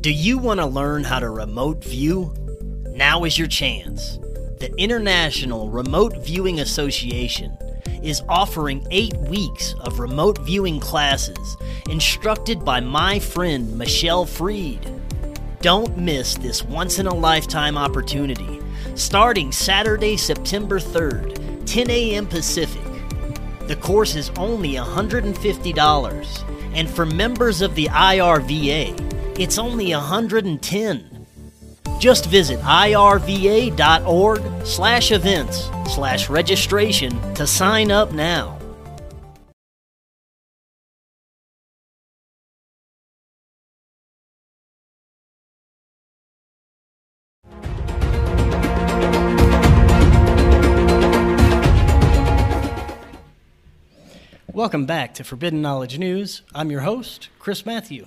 Do you want to learn how to remote view? Now is your chance. The International Remote Viewing Association is offering eight weeks of remote viewing classes instructed by my friend Michelle Freed. Don't miss this once in a lifetime opportunity starting Saturday, September 3rd, 10 a.m. Pacific. The course is only $150, and for members of the IRVA, it's only 110. Just visit irva.org slash events slash registration to sign up now. Welcome back to Forbidden Knowledge News. I'm your host, Chris Matthew.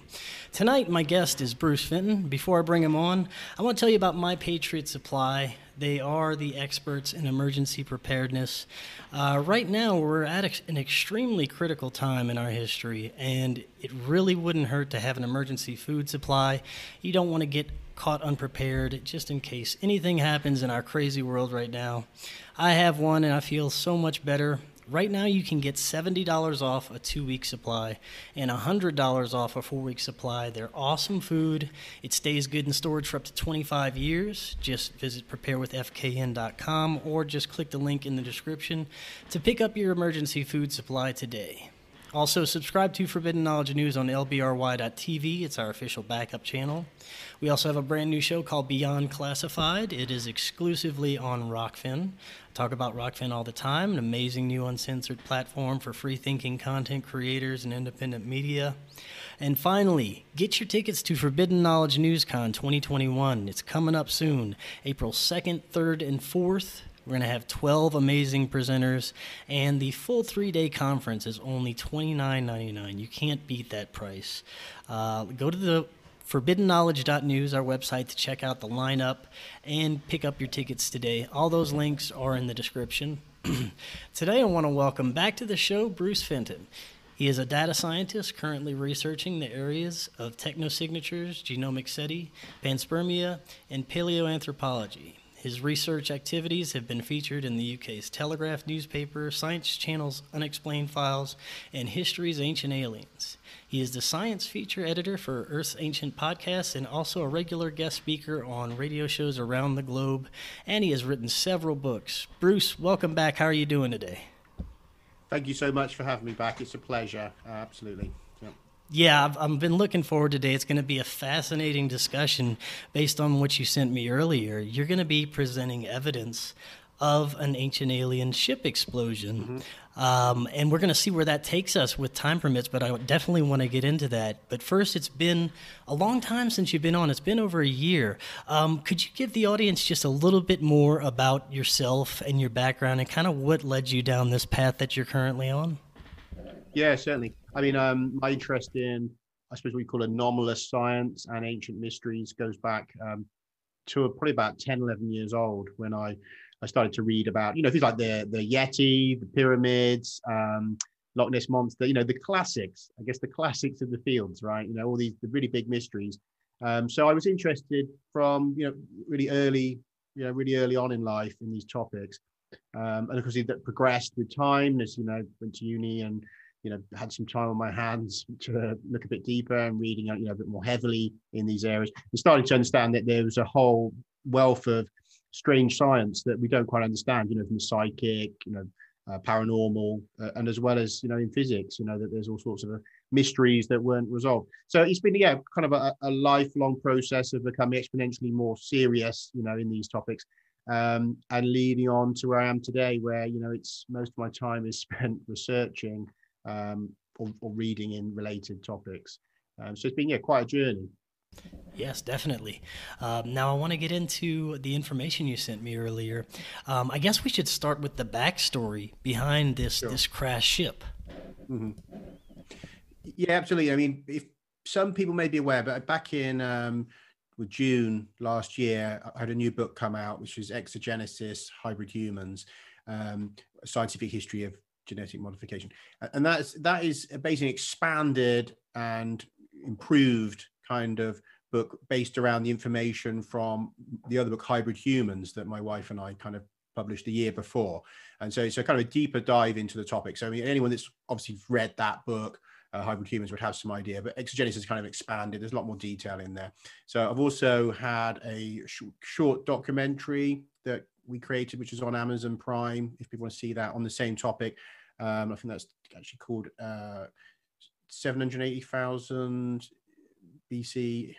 Tonight, my guest is Bruce Fenton. Before I bring him on, I want to tell you about My Patriot Supply. They are the experts in emergency preparedness. Uh, right now, we're at an extremely critical time in our history, and it really wouldn't hurt to have an emergency food supply. You don't want to get caught unprepared just in case anything happens in our crazy world right now. I have one, and I feel so much better. Right now, you can get $70 off a two week supply and $100 off a four week supply. They're awesome food. It stays good in storage for up to 25 years. Just visit preparewithfkn.com or just click the link in the description to pick up your emergency food supply today. Also, subscribe to Forbidden Knowledge News on lbry.tv. It's our official backup channel. We also have a brand new show called Beyond Classified. It is exclusively on Rokfin. I talk about Rokfin all the time, an amazing new uncensored platform for free thinking content creators and independent media. And finally, get your tickets to Forbidden Knowledge NewsCon 2021. It's coming up soon, April 2nd, 3rd, and 4th. We're going to have 12 amazing presenters, and the full three day conference is only $29.99. You can't beat that price. Uh, go to the forbiddenknowledge.news, our website, to check out the lineup and pick up your tickets today. All those links are in the description. today, I want to welcome back to the show Bruce Fenton. He is a data scientist currently researching the areas of technosignatures, genomic SETI, panspermia, and paleoanthropology. His research activities have been featured in the UK's Telegraph newspaper, Science Channel's Unexplained Files, and History's Ancient Aliens. He is the science feature editor for Earth's Ancient Podcasts and also a regular guest speaker on radio shows around the globe, and he has written several books. Bruce, welcome back. How are you doing today? Thank you so much for having me back. It's a pleasure. Absolutely yeah, I've, I've, been looking forward today. It's going to be a fascinating discussion based on what you sent me earlier. You're going to be presenting evidence of an ancient alien ship explosion. Mm-hmm. Um, and we're going to see where that takes us with time permits, but I definitely want to get into that. But first, it's been a long time since you've been on. It's been over a year. Um, could you give the audience just a little bit more about yourself and your background and kind of what led you down this path that you're currently on? Yeah, certainly. I mean, um, my interest in, I suppose we call anomalous science and ancient mysteries goes back um, to probably about 10, 11 years old when I, I started to read about, you know, things like the, the Yeti, the pyramids, um, Loch Ness Monster, you know, the classics, I guess the classics of the fields, right? You know, all these the really big mysteries. Um, so I was interested from, you know, really early, you know, really early on in life in these topics. Um, and of course, that progressed with time as, you know, went to uni and you know had some time on my hands to look a bit deeper and reading you know a bit more heavily in these areas. And starting to understand that there was a whole wealth of strange science that we don't quite understand you know from the psychic you know uh, paranormal uh, and as well as you know in physics you know that there's all sorts of uh, mysteries that weren't resolved. So it's been yeah kind of a, a lifelong process of becoming exponentially more serious you know in these topics um, and leading on to where I am today, where you know it's most of my time is spent researching um, or, or, reading in related topics. Um, so it's been yeah quite a journey. Yes, definitely. Um, now I want to get into the information you sent me earlier. Um, I guess we should start with the backstory behind this sure. this crash ship. Mm-hmm. Yeah, absolutely. I mean, if some people may be aware, but back in um, June last year, I had a new book come out, which is Exogenesis: Hybrid Humans, um, scientific history of genetic modification, and that's that is basically expanded and improved kind of book based around the information from the other book, Hybrid Humans, that my wife and I kind of published a year before. And so it's a kind of a deeper dive into the topic. So I mean, anyone that's obviously read that book, uh, Hybrid Humans, would have some idea. But Exogenesis kind of expanded. There's a lot more detail in there. So I've also had a sh- short documentary that we created, which is on Amazon Prime. If people want to see that on the same topic, um, I think that's actually called uh, 780,000 BC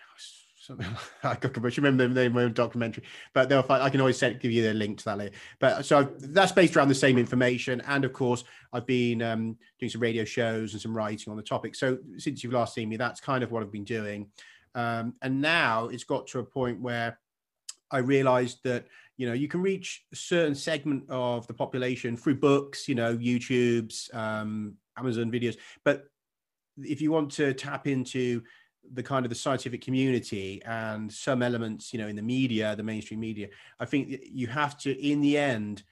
something I can't remember the name of the documentary, but they'll find, I can always send, give you the link to that later. But so that's based around the same information, and of course, I've been um, doing some radio shows and some writing on the topic. So since you've last seen me, that's kind of what I've been doing, um, and now it's got to a point where I realized that you know you can reach a certain segment of the population through books, you know, YouTube's, um, Amazon videos, but if you want to tap into the kind of the scientific community and some elements, you know, in the media, the mainstream media, I think you have to, in the end,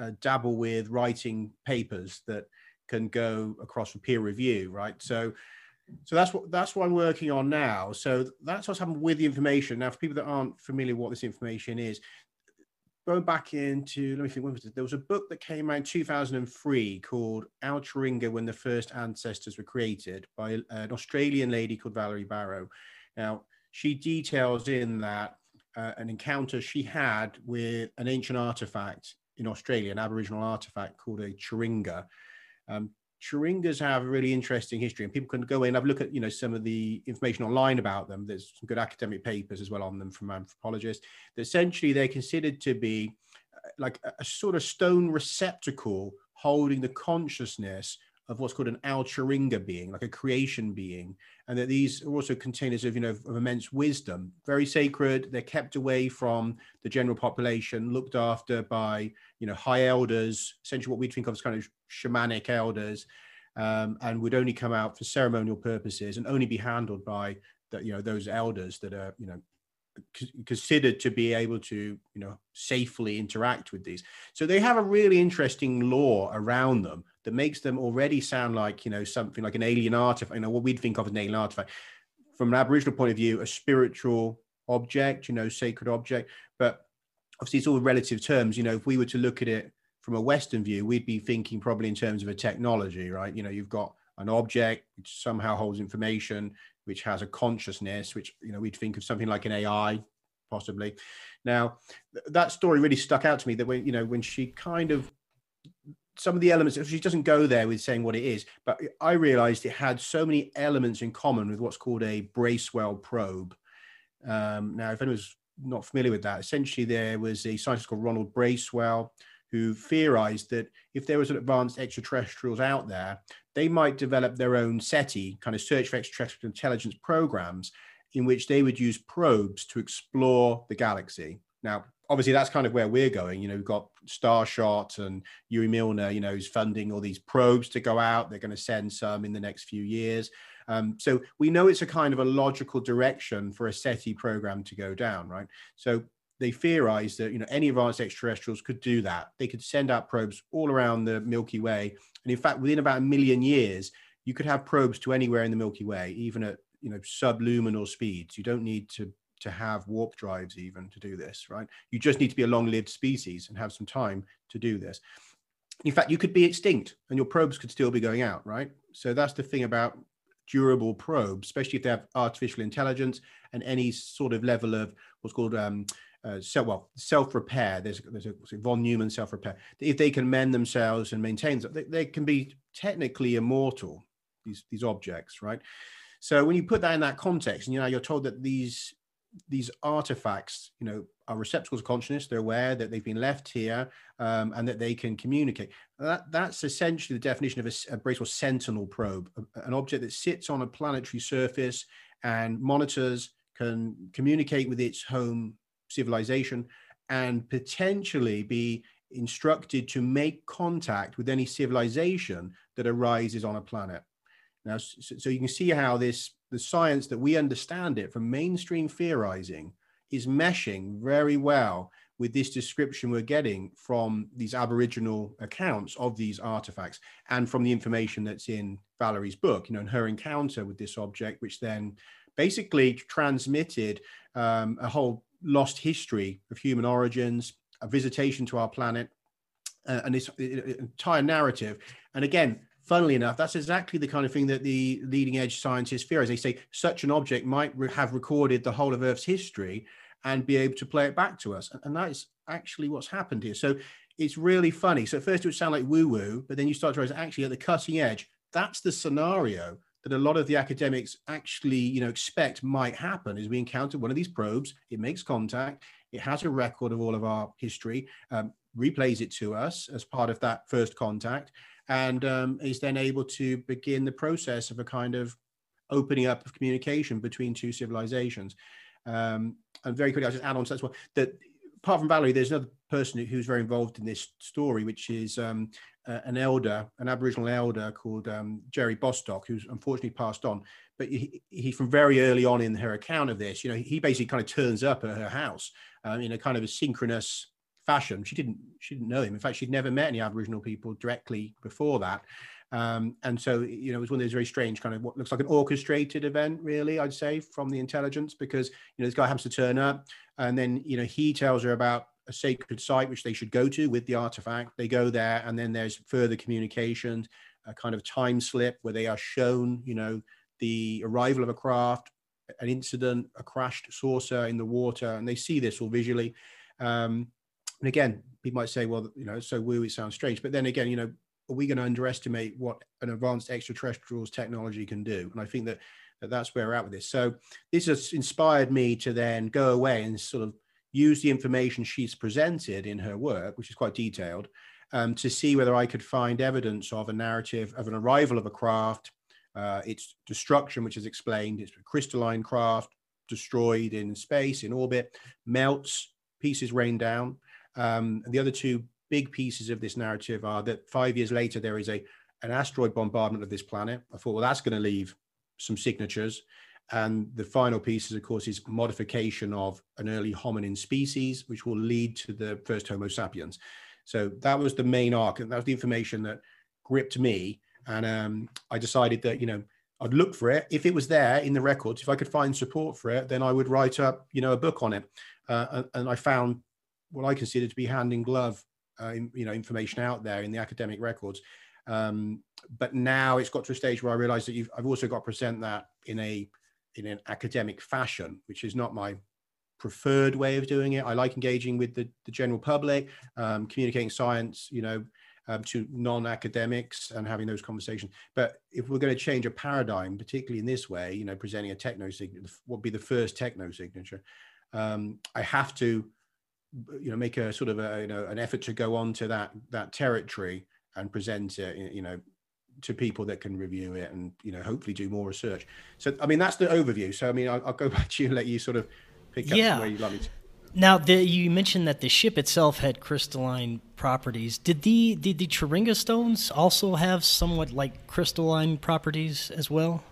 uh, dabble with writing papers that can go across for peer review, right? So, so that's what that's what I'm working on now. So that's what's happened with the information. Now, for people that aren't familiar what this information is, going back into let me think when was it? There was a book that came out in 2003 called Alcheringa when the first ancestors were created by an australian lady called valerie barrow. Now she details in that uh, an encounter she had with an ancient artifact in australia an aboriginal artifact called a Churinga um, Churingas have a really interesting history, and people can go in. I've looked at you know some of the information online about them. There's some good academic papers as well on them from anthropologists. That essentially they're considered to be uh, like a, a sort of stone receptacle holding the consciousness of what's called an Alcheringa being, like a creation being, and that these are also containers of, you know, of immense wisdom, very sacred. They're kept away from the general population, looked after by, you know, high elders, essentially what we think of as kind of shamanic elders, um, and would only come out for ceremonial purposes and only be handled by, the, you know, those elders that are, you know, considered to be able to you know safely interact with these so they have a really interesting lore around them that makes them already sound like you know something like an alien artifact you know what we'd think of as an alien artifact from an aboriginal point of view a spiritual object you know sacred object but obviously it's all relative terms you know if we were to look at it from a western view we'd be thinking probably in terms of a technology right you know you've got an object which somehow holds information which has a consciousness, which you know we'd think of something like an AI, possibly. Now, th- that story really stuck out to me. That when you know when she kind of some of the elements she doesn't go there with saying what it is, but I realized it had so many elements in common with what's called a Bracewell probe. Um, now, if anyone's not familiar with that, essentially there was a scientist called Ronald Bracewell who theorized that if there was an advanced extraterrestrials out there, they might develop their own SETI, kind of search for extraterrestrial intelligence programs, in which they would use probes to explore the galaxy. Now, obviously, that's kind of where we're going. You know, we've got Starshot and Yuri Milner, you know, who's funding all these probes to go out. They're going to send some in the next few years. Um, so we know it's a kind of a logical direction for a SETI program to go down, right? So they theorize that you know any advanced extraterrestrials could do that. They could send out probes all around the Milky Way, and in fact, within about a million years, you could have probes to anywhere in the Milky Way, even at you know subluminal speeds. You don't need to to have warp drives even to do this, right? You just need to be a long-lived species and have some time to do this. In fact, you could be extinct and your probes could still be going out, right? So that's the thing about durable probes, especially if they have artificial intelligence and any sort of level of what's called um, uh, so well self repair. There's there's a von Neumann self repair. If they can mend themselves and maintain, they, they can be technically immortal. These these objects, right? So when you put that in that context, and you know you're told that these these artifacts, you know, are receptacles of consciousness. They're aware that they've been left here um, and that they can communicate. That, that's essentially the definition of a, a Bracewell Sentinel probe, an object that sits on a planetary surface and monitors, can communicate with its home civilization and potentially be instructed to make contact with any civilization that arises on a planet. Now, so, so you can see how this the science that we understand it from mainstream theorizing is meshing very well with this description we're getting from these Aboriginal accounts of these artifacts and from the information that's in Valerie's book, you know, and her encounter with this object, which then basically transmitted um, a whole lost history of human origins, a visitation to our planet, uh, and this uh, entire narrative. And again, funnily enough, that's exactly the kind of thing that the leading edge scientists fear. As they say, such an object might re- have recorded the whole of Earth's history and be able to play it back to us. And that is actually what's happened here. So it's really funny. So at first it would sound like woo woo, but then you start to realize actually at the cutting edge, that's the scenario that a lot of the academics actually you know expect might happen is we encounter one of these probes it makes contact it has a record of all of our history um, replays it to us as part of that first contact and um, is then able to begin the process of a kind of opening up of communication between two civilizations um, and very quickly, I'll just add on to that as well that apart from Valerie, there's another person who's very involved in this story, which is um, uh, an elder, an Aboriginal elder called um, Gerry Bostock, who's unfortunately passed on. But he, he, from very early on in her account of this, you know, he basically kind of turns up at her house um, in a kind of a synchronous fashion. She didn't, she didn't know him. In fact, she'd never met any Aboriginal people directly before that. Um, and so, you know, it was one of those very strange kind of what looks like an orchestrated event, really, I'd say, from the intelligence, because, you know, this guy happens to turn up and then, you know, he tells her about a sacred site which they should go to with the artifact. They go there and then there's further communication, a kind of time slip where they are shown, you know, the arrival of a craft, an incident, a crashed saucer in the water, and they see this all visually. Um, and again, people might say, well, you know, so woo, it sounds strange. But then again, you know, are we going to underestimate what an advanced extraterrestrials technology can do? And I think that, that that's where we're at with this. So this has inspired me to then go away and sort of use the information she's presented in her work, which is quite detailed, um, to see whether I could find evidence of a narrative of an arrival of a craft, uh, its destruction, which is explained, it's a crystalline craft destroyed in space, in orbit, melts, pieces rain down. Um, and the other two big pieces of this narrative are that five years later there is a an asteroid bombardment of this planet. I thought, well, that's going to leave some signatures. And the final piece is, of course, is modification of an early hominin species, which will lead to the first Homo sapiens. So that was the main arc, and that was the information that gripped me. And um, I decided that you know I'd look for it if it was there in the records. If I could find support for it, then I would write up you know a book on it. Uh, and, and I found what I consider to be hand in glove uh, you know information out there in the academic records. Um, but now it's got to a stage where I realize that I've also got to present that in a in an academic fashion, which is not my preferred way of doing it. I like engaging with the, the general public, um, communicating science, you know, um, to non-academics and having those conversations. But if we're going to change a paradigm, particularly in this way, you know, presenting a techno signature, what would be the first techno signature? Um, I have to you know make a sort of a you know an effort to go on to that that territory and present it you know to people that can review it and you know hopefully do more research. So i mean that's the overview. So i mean i'll, I'll go back to you and let you sort of pick up yeah. where you like me to. Now the, you mentioned that the ship itself had crystalline properties. Did the did the Churinga stones also have somewhat like crystalline properties as well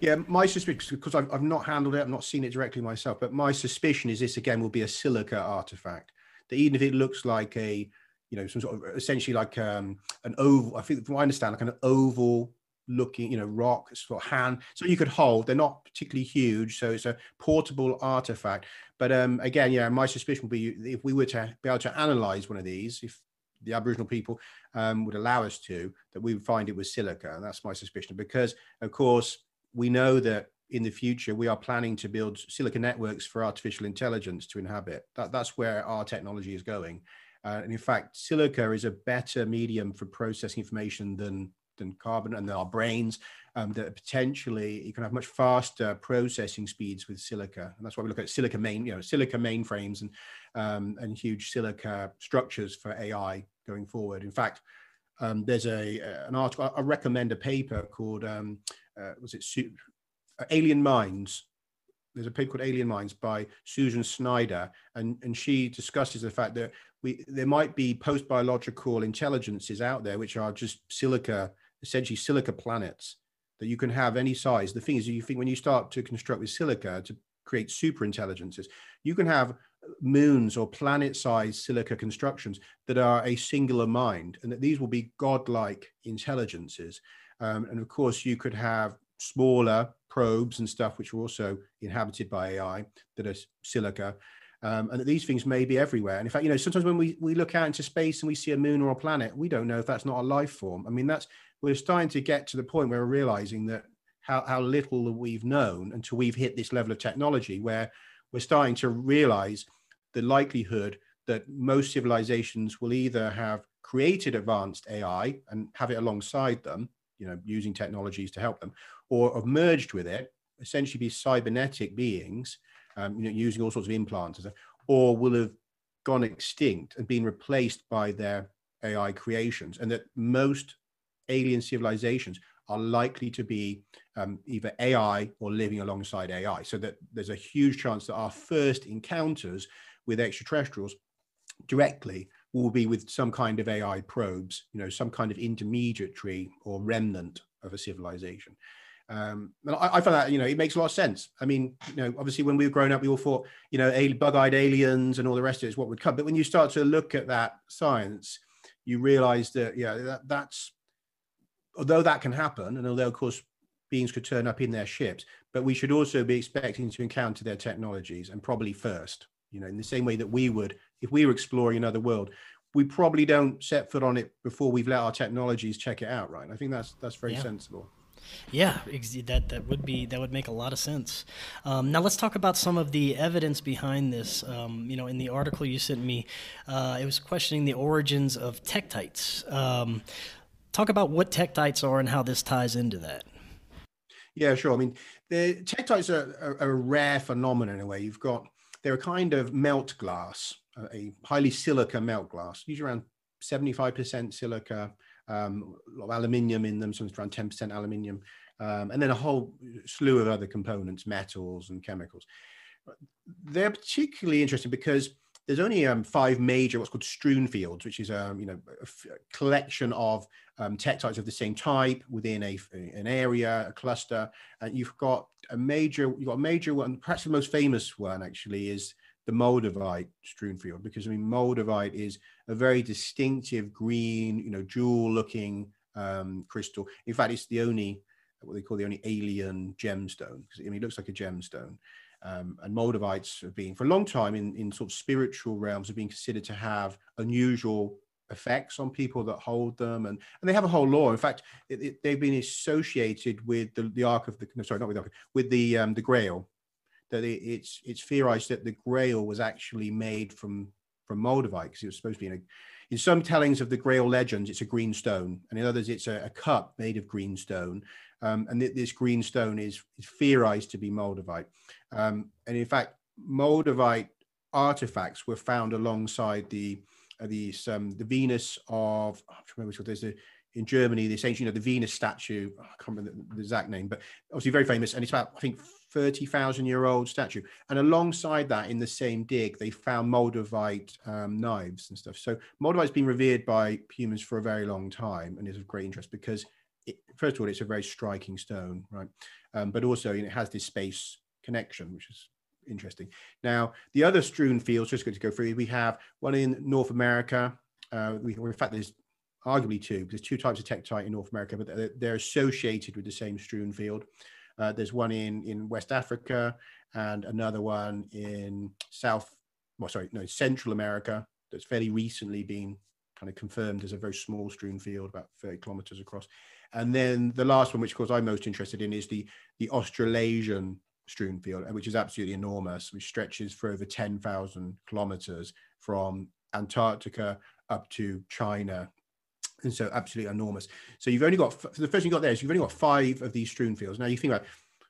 yeah, my suspicion, because I've, I've not handled it, I've not seen it directly myself, but my suspicion is this again will be a silica artifact. That even if it looks like a, you know, some sort of essentially like um, an oval, I think from I understand, like an oval looking, you know, rock sort of hand, so you could hold. They're not particularly huge, so it's a portable artifact. But um, again, yeah, my suspicion would be if we were to be able to analyze one of these, if the Aboriginal people um, would allow us to, that we would find it was silica, and that's my suspicion. Because of course, we know that in the future we are planning to build silicon networks for artificial intelligence to inhabit. That, that's where our technology is going. Uh, and in fact, silica is a better medium for processing information than than carbon and our brains. Um, that potentially you can have much faster processing speeds with silica, and that's why we look at silica main, you know, silica mainframes and um, and huge silica structures for AI going forward. In fact, um, there's a an article. I recommend a paper called um, uh, was it Su- uh, Alien Minds? There's a paper called Alien Minds by Susan Schneider, and, and she discusses the fact that we there might be post biological intelligences out there which are just silica, essentially silica planets that you can have any size. The thing is, you think when you start to construct with silica to create super intelligences, you can have moons or planet-sized silica constructions that are a singular mind, and that these will be godlike intelligences. Um, and of course, you could have smaller probes and stuff which are also inhabited by AI that are silica. Um, and that these things may be everywhere. And in fact, you know, sometimes when we, we look out into space and we see a moon or a planet, we don't know if that's not a life form. I mean, that's we're starting to get to the point where we're realizing that how, how little we've known until we've hit this level of technology where we're starting to realize the likelihood that most civilizations will either have created advanced AI and have it alongside them, you know, using technologies to help them, or have merged with it, essentially be cybernetic beings, um, you know, using all sorts of implants, or will have gone extinct and been replaced by their AI creations, and that most alien civilizations are likely to be um, either AI or living alongside AI. So that there's a huge chance that our first encounters with extraterrestrials directly will be with some kind of AI probes, you know, some kind of intermediary or remnant of a civilization. Um, and I, I find that you know it makes a lot of sense. I mean, you know, obviously when we were growing up, we all thought you know bug-eyed aliens and all the rest of it is what would come. But when you start to look at that science, you realise that yeah, that, that's although that can happen, and although of course beings could turn up in their ships, but we should also be expecting to encounter their technologies and probably first. You know, in the same way that we would if we were exploring another world, we probably don't set foot on it before we've let our technologies check it out, right? I think that's that's very yeah. sensible. Yeah, that that would be that would make a lot of sense. Um, now let's talk about some of the evidence behind this. Um, you know, in the article you sent me, uh, it was questioning the origins of tektites. Um, talk about what tektites are and how this ties into that. Yeah, sure. I mean, the tektites are, are a rare phenomenon in a way. You've got they're a kind of melt glass, a highly silica melt glass, usually around 75% silica, um, a lot of aluminium in them, sometimes around 10% aluminium, um, and then a whole slew of other components, metals and chemicals. They're particularly interesting because there's only um, five major what's called strewn fields, which is um, you know a collection of um, tektites of the same type within a an area, a cluster, and you've got a major you've got a major one. Perhaps the most famous one actually is the moldavite strewn field because I mean moldavite is a very distinctive green, you know, jewel-looking um, crystal. In fact, it's the only what they call the only alien gemstone because I mean it looks like a gemstone. Um, and Moldavites have been for a long time in, in sort of spiritual realms have been considered to have unusual effects on people that hold them and and they have a whole lore in fact it, it, they've been associated with the, the ark of the sorry not with the ark, with the um, the grail that it, it's it's theorized that the grail was actually made from from moldavite because it was supposed to be in a in some tellings of the grail legends it's a green stone and in others it's a, a cup made of green stone um, and th- this green stone is, is theorized to be moldavite. Um, and in fact, moldavite artifacts were found alongside the uh, these um, the Venus of I remember what there's a in Germany this ancient you know the Venus statue I can't remember the, exact name but obviously very famous and it's about I think thirty thousand year old statue and alongside that in the same dig they found moldavite um, knives and stuff so moldavite's been revered by humans for a very long time and is of great interest because it, first of all, it's a very striking stone, right? Um, but also you know, it has this space connection, which is interesting. Now, the other strewn fields, just going to go through, we have one in North America. Uh, we, in fact, there's arguably two, there's two types of tektite in North America, but they're, they're associated with the same strewn field. Uh, there's one in, in West Africa and another one in South, well, sorry, no, Central America that's fairly recently been kind of confirmed as a very small strewn field, about 30 kilometers across. And then the last one, which of course I'm most interested in, is the the Australasian strewn field, which is absolutely enormous, which stretches for over 10,000 kilometers from Antarctica up to China. And so absolutely enormous. So you've only got, the first thing you got there is you've only got five of these strewn fields. Now you think about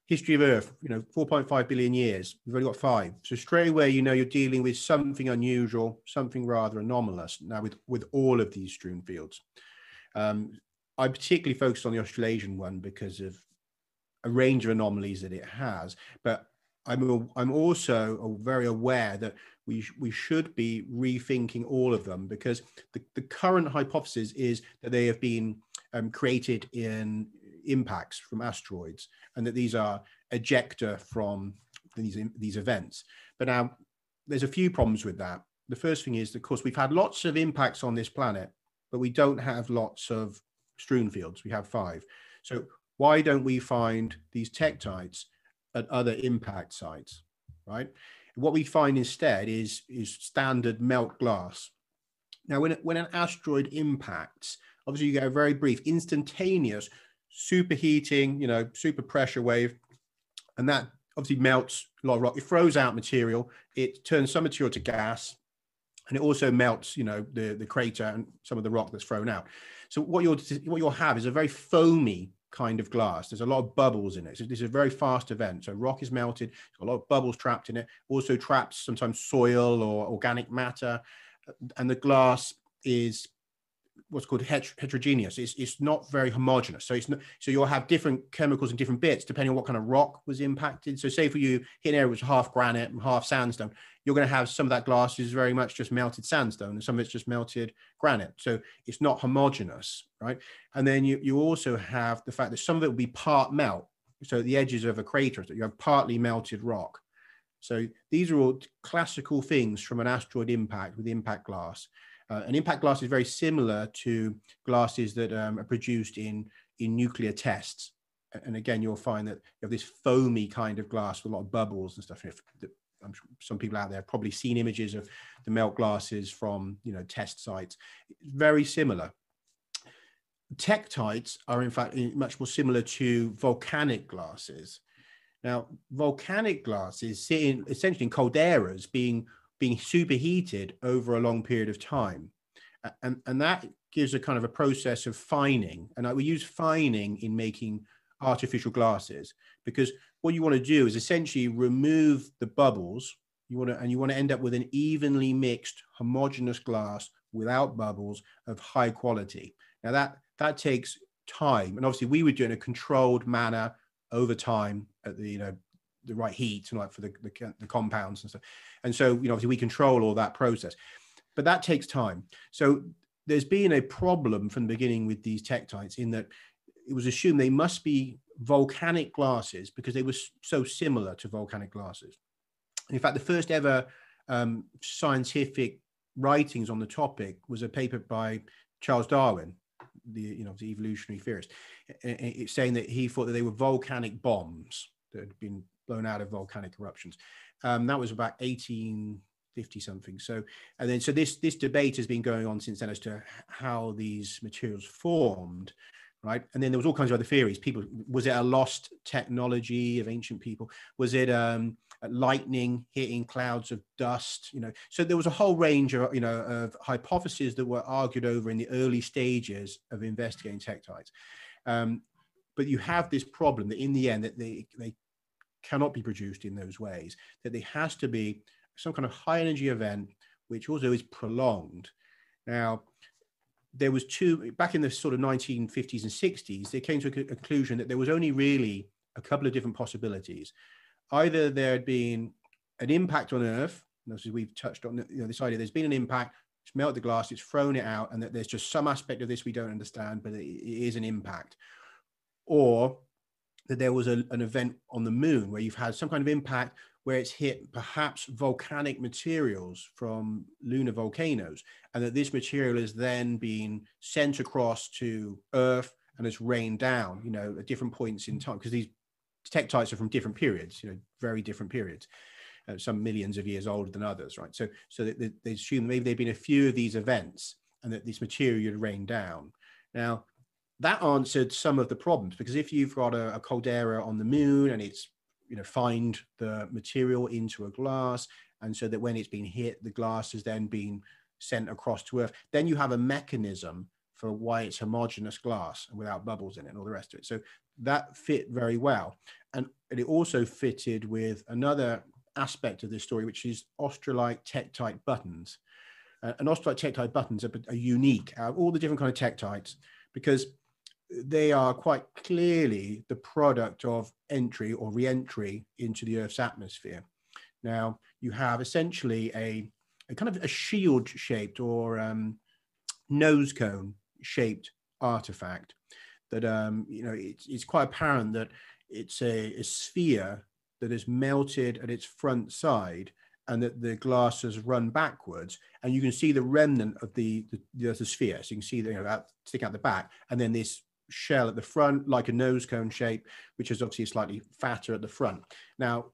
history of Earth, you know, 4.5 billion years, we've only got five. So straight away, you know, you're dealing with something unusual, something rather anomalous now with, with all of these strewn fields. Um, I particularly focused on the Australasian one because of a range of anomalies that it has. But I'm I'm also very aware that we we should be rethinking all of them because the, the current hypothesis is that they have been um, created in impacts from asteroids and that these are ejecta from these these events. But now there's a few problems with that. The first thing is, of course, we've had lots of impacts on this planet, but we don't have lots of strewn fields. We have five. So why don't we find these tektites at other impact sites, right? What we find instead is, is standard melt glass. Now, when, when an asteroid impacts, obviously you get a very brief, instantaneous superheating, you know, super pressure wave, and that obviously melts a lot of rock. It throws out material. It turns some material to gas, and it also melts, you know, the the crater and some of the rock that's thrown out. So what you'll what you'll have is a very foamy kind of glass. There's a lot of bubbles in it. So this is a very fast event. So rock is melted, a lot of bubbles trapped in it. Also traps sometimes soil or organic matter, and the glass is what's called heterogeneous. It's, it's not very homogeneous. So it's not, so you'll have different chemicals in different bits depending on what kind of rock was impacted. So say for you hit an area which is half granite and half sandstone, you're going to have some of that glass is very much just melted sandstone and some of it's just melted granite. So it's not homogeneous, right? And then you, you also have the fact that some of it will be part melt. So the edges of a crater, you have partly melted rock. So these are all classical things from an asteroid impact with impact glass. Uh, an impact glass is very similar to glasses that um, are produced in, in nuclear tests. And again, you'll find that you have this foamy kind of glass with a lot of bubbles and stuff. I'm sure some people out there have probably seen images of the melt glasses from you know test sites. Very similar. Tektites are in fact much more similar to volcanic glasses. Now, volcanic glasses sit in, essentially in calderas being being superheated over a long period of time. And, and that gives a kind of a process of fining. And I, we use fining in making artificial glasses because what you want to do is essentially remove the bubbles. You want to, and you want to end up with an evenly mixed, homogeneous glass without bubbles of high quality. Now that that takes time, and obviously we would do it in a controlled manner over time at the you know the right heat and like for the, the, the compounds and stuff. And so, you know, obviously we control all that process, but that takes time. So there's been a problem from the beginning with these tektites in that it was assumed they must be volcanic glasses because they were so similar to volcanic glasses. In fact, the first ever um, scientific writings on the topic was a paper by Charles Darwin, the you know the evolutionary theorist, saying that he thought that they were volcanic bombs that had been blown out of volcanic eruptions. Um, that was about 1850 something. So, and then so this this debate has been going on since then as to how these materials formed, right? And then there was all kinds of other theories. People, was it a lost technology of ancient people? Was it um, lightning hitting clouds of dust? You know, so there was a whole range of you know of hypotheses that were argued over in the early stages of investigating tektites. Um, but you have this problem that in the end that they, they cannot be produced in those ways, that there has to be some kind of high energy event, which also is prolonged. Now, there was two, back in the sort of 1950s and 60s, they came to a conclusion that there was only really a couple of different possibilities. Either there had been an impact on Earth, and as we've touched on you know, this idea, there's been an impact, it's melted the glass, it's thrown it out, and that there's just some aspect of this we don't understand, but it, it is an impact. Or that there was a, an event on the moon where you've had some kind of impact where it's hit perhaps volcanic materials from lunar volcanoes, and that this material is then being sent across to Earth and has rained down, you know, at different points in time, because these tektites are from different periods, you know, very different periods. Uh, some millions of years older than others, right? So, so they, they assume maybe there've been a few of these events, and that this material rained down. Now, that answered some of the problems because if you've got a, a caldera on the moon and it's you know fined the material into a glass and so that when it's been hit the glass has then been sent across to earth then you have a mechanism for why it's homogeneous glass without bubbles in it and all the rest of it. So that fit very well. And it also fitted with another aspect of this story which is australite tektite buttons. Uh, and australite tektite buttons are, are unique out of all the different kind of tektites because they are quite clearly the product of entry or re-entry into the Earth's atmosphere. Now, you have essentially a, a kind of a shield shaped or um, nose cone shaped artifact that, um, you know, it's, it's quite apparent that it's a, a sphere that is melted at its front side and that the glass has run backwards, and you can see the remnant of the the, the sphere. So you can see the, you know that stick out the back, and then this shell at the front, like a nose cone shape, which is obviously slightly fatter at the front. Now,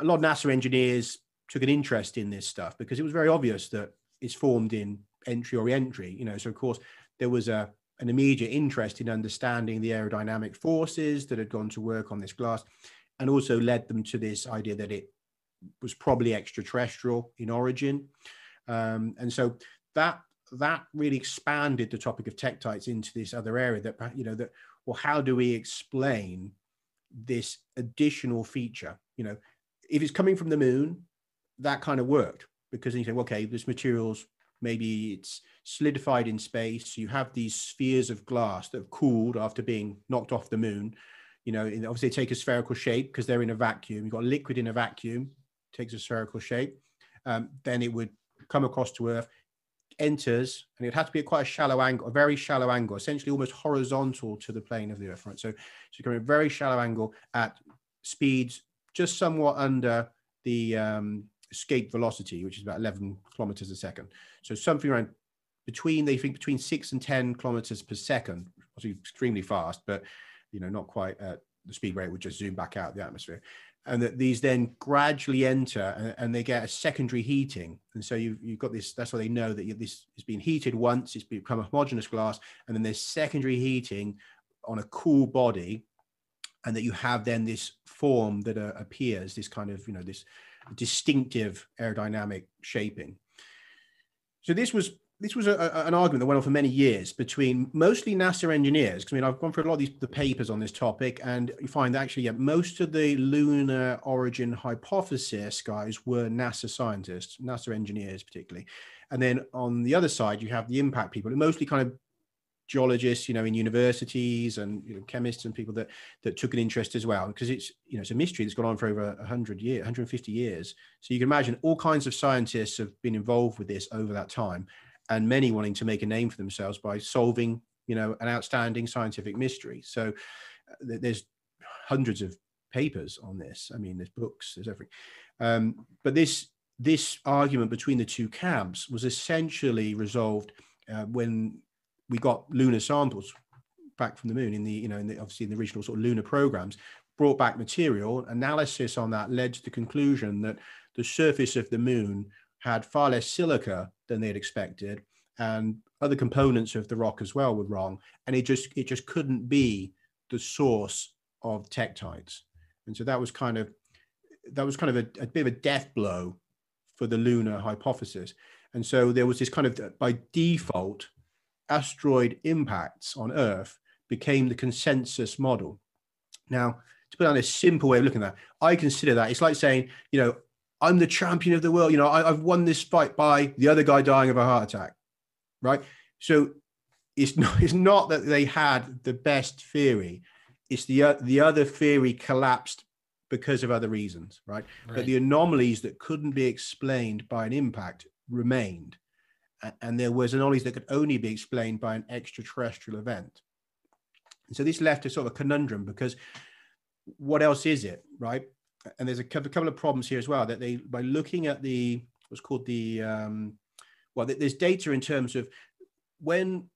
a lot of NASA engineers took an interest in this stuff because it was very obvious that it's formed in entry or entry. You know, so of course there was a an immediate interest in understanding the aerodynamic forces that had gone to work on this glass, and also led them to this idea that it was probably extraterrestrial in origin. Um, and so that that really expanded the topic of tektites into this other area that you know that well how do we explain this additional feature? You know if it's coming from the moon that kind of worked because you say well, okay this materials maybe it's solidified in space. You have these spheres of glass that have cooled after being knocked off the moon. You know obviously take a spherical shape because they're in a vacuum. You've got liquid in a vacuum takes a spherical shape, um, then it would come across to Earth, enters, and it had to be quite a shallow angle, a very shallow angle, essentially almost horizontal to the plane of the Earth. Right, so so coming a very shallow angle at speeds just somewhat under the um, escape velocity, which is about 11 kilometers a second. So something around between they think between six and 10 kilometers per second, obviously extremely fast, but you know not quite at the speed it would just zoom back out the atmosphere and that these then gradually enter and, and, they get a secondary heating. And so you've, you've got this, that's why they know that you, this has been heated once, it's become a homogeneous glass, and then there's secondary heating on a cool body, and that you have then this form that uh, appears, this kind of, you know, this distinctive aerodynamic shaping. So this was this was a, an argument that went on for many years between mostly NASA engineers. I mean, I've gone through a lot of these the papers on this topic, and you find that actually, yeah, most of the lunar origin hypothesis guys were NASA scientists, NASA engineers particularly. And then on the other side, you have the impact people, mostly kind of geologists, you know, in universities and you know, chemists and people that that took an interest as well, because it's you know it's a mystery that's gone on for over 100 years, 150 years. So you can imagine all kinds of scientists have been involved with this over that time and many wanting to make a name for themselves by solving, you know, an outstanding scientific mystery. So uh, there's hundreds of papers on this. I mean, there's books, there's everything. Um, but this this argument between the two camps was essentially resolved uh, when we got lunar samples back from the moon in the you know in the, obviously in the original sort of lunar programs brought back material analysis on that led to the conclusion that the surface of the moon had far less silica than they'd expected, and other components of the rock as well were wrong, and it just it just couldn't be the source of tektites, and so that was kind of that was kind of a, a bit of a death blow for the lunar hypothesis, and so there was this kind of by default asteroid impacts on Earth became the consensus model. Now, to put on a simple way of looking at that, I consider that it's like saying, you know, I'm the champion of the world. You know, I, have won this fight by the other guy dying of a heart attack, right? So it's not it's not that they had the best theory. It's the uh, the other theory collapsed because of other reasons, right? right? But the anomalies that couldn't be explained by an impact remained, and there was anomalies that could only be explained by an extraterrestrial event. And so this left a sort of a conundrum because what else is it, right? And there's a couple of problems here as well that they by looking at the what's called the um, well there's data in terms of when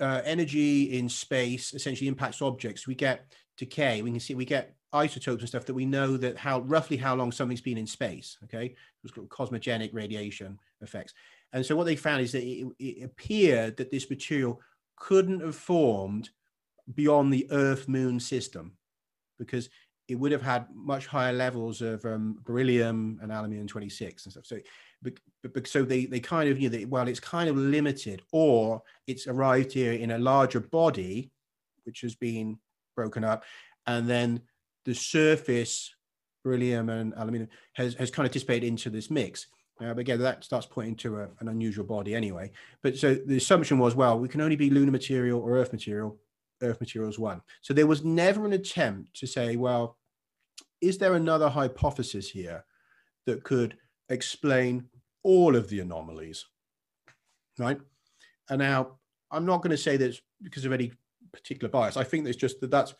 uh, energy in space essentially impacts objects we get decay we can see we get isotopes and stuff that we know that how roughly how long something's been in space okay? It's called cosmogenic radiation effects. And so what they found is that it, it appeared that this material couldn't have formed beyond the earth moon system because it would have had much higher levels of um, beryllium and aluminium 26 and stuff. So, but, but, so they, they kind of, you know, well, it's kind of limited, or it's arrived here in a larger body, which has been broken up, and then the surface beryllium and aluminium has, has kind of dissipated into this mix. Uh, but again, that starts pointing to a, an unusual body anyway. But so the assumption was, well, we can only be lunar material or Earth material. Earth materials won. So there was never an attempt to say, well, is there another hypothesis here that could explain all of the anomalies? Right. And now I'm not going to say that because of any particular bias. I think there's just that that's,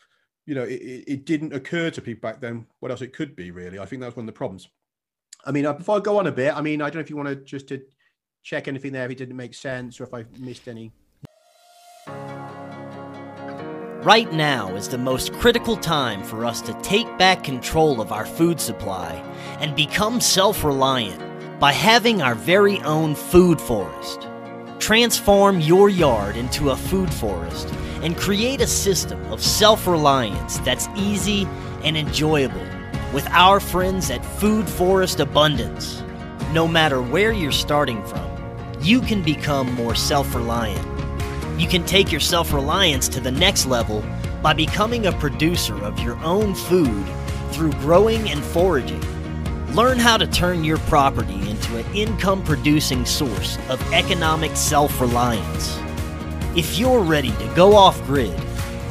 you know, it, it didn't occur to people back then what else it could be really. I think that's one of the problems. I mean, uh, before I go on a bit, I mean, I don't know if you want to just to check anything there if it didn't make sense or if I missed any. Right now is the most critical time for us to take back control of our food supply and become self reliant by having our very own food forest. Transform your yard into a food forest and create a system of self reliance that's easy and enjoyable with our friends at Food Forest Abundance. No matter where you're starting from, you can become more self reliant. You can take your self reliance to the next level by becoming a producer of your own food through growing and foraging. Learn how to turn your property into an income producing source of economic self reliance. If you're ready to go off grid,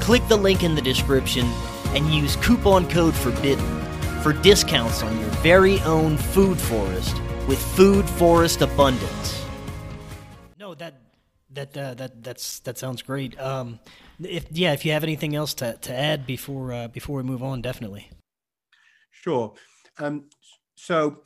click the link in the description and use coupon code FORBIDDEN for discounts on your very own food forest with Food Forest Abundance. That uh, that that's that sounds great. Um, if yeah, if you have anything else to, to add before uh, before we move on, definitely. Sure. Um, so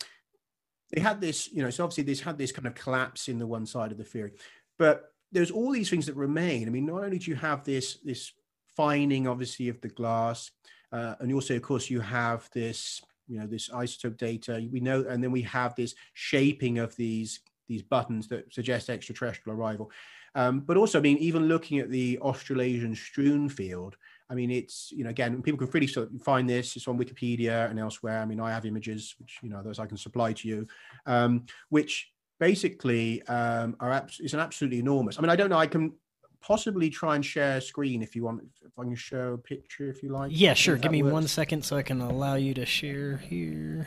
they had this, you know, so obviously this had this kind of collapse in the one side of the theory, but there's all these things that remain. I mean, not only do you have this this fining, obviously, of the glass, uh, and also, of course, you have this, you know, this isotope data. We know, and then we have this shaping of these these buttons that suggest extraterrestrial arrival. Um, but also, I mean, even looking at the Australasian strewn field, I mean, it's you know again, people can freely find this. It's on Wikipedia and elsewhere. I mean, I have images which you know those I can supply to you, um, which basically um, are abs- is an absolutely enormous. I mean, I don't know. I can possibly try and share a screen if you want. If I can show a picture, if you like. Yeah, sure. Give me works. one second so I can allow you to share here.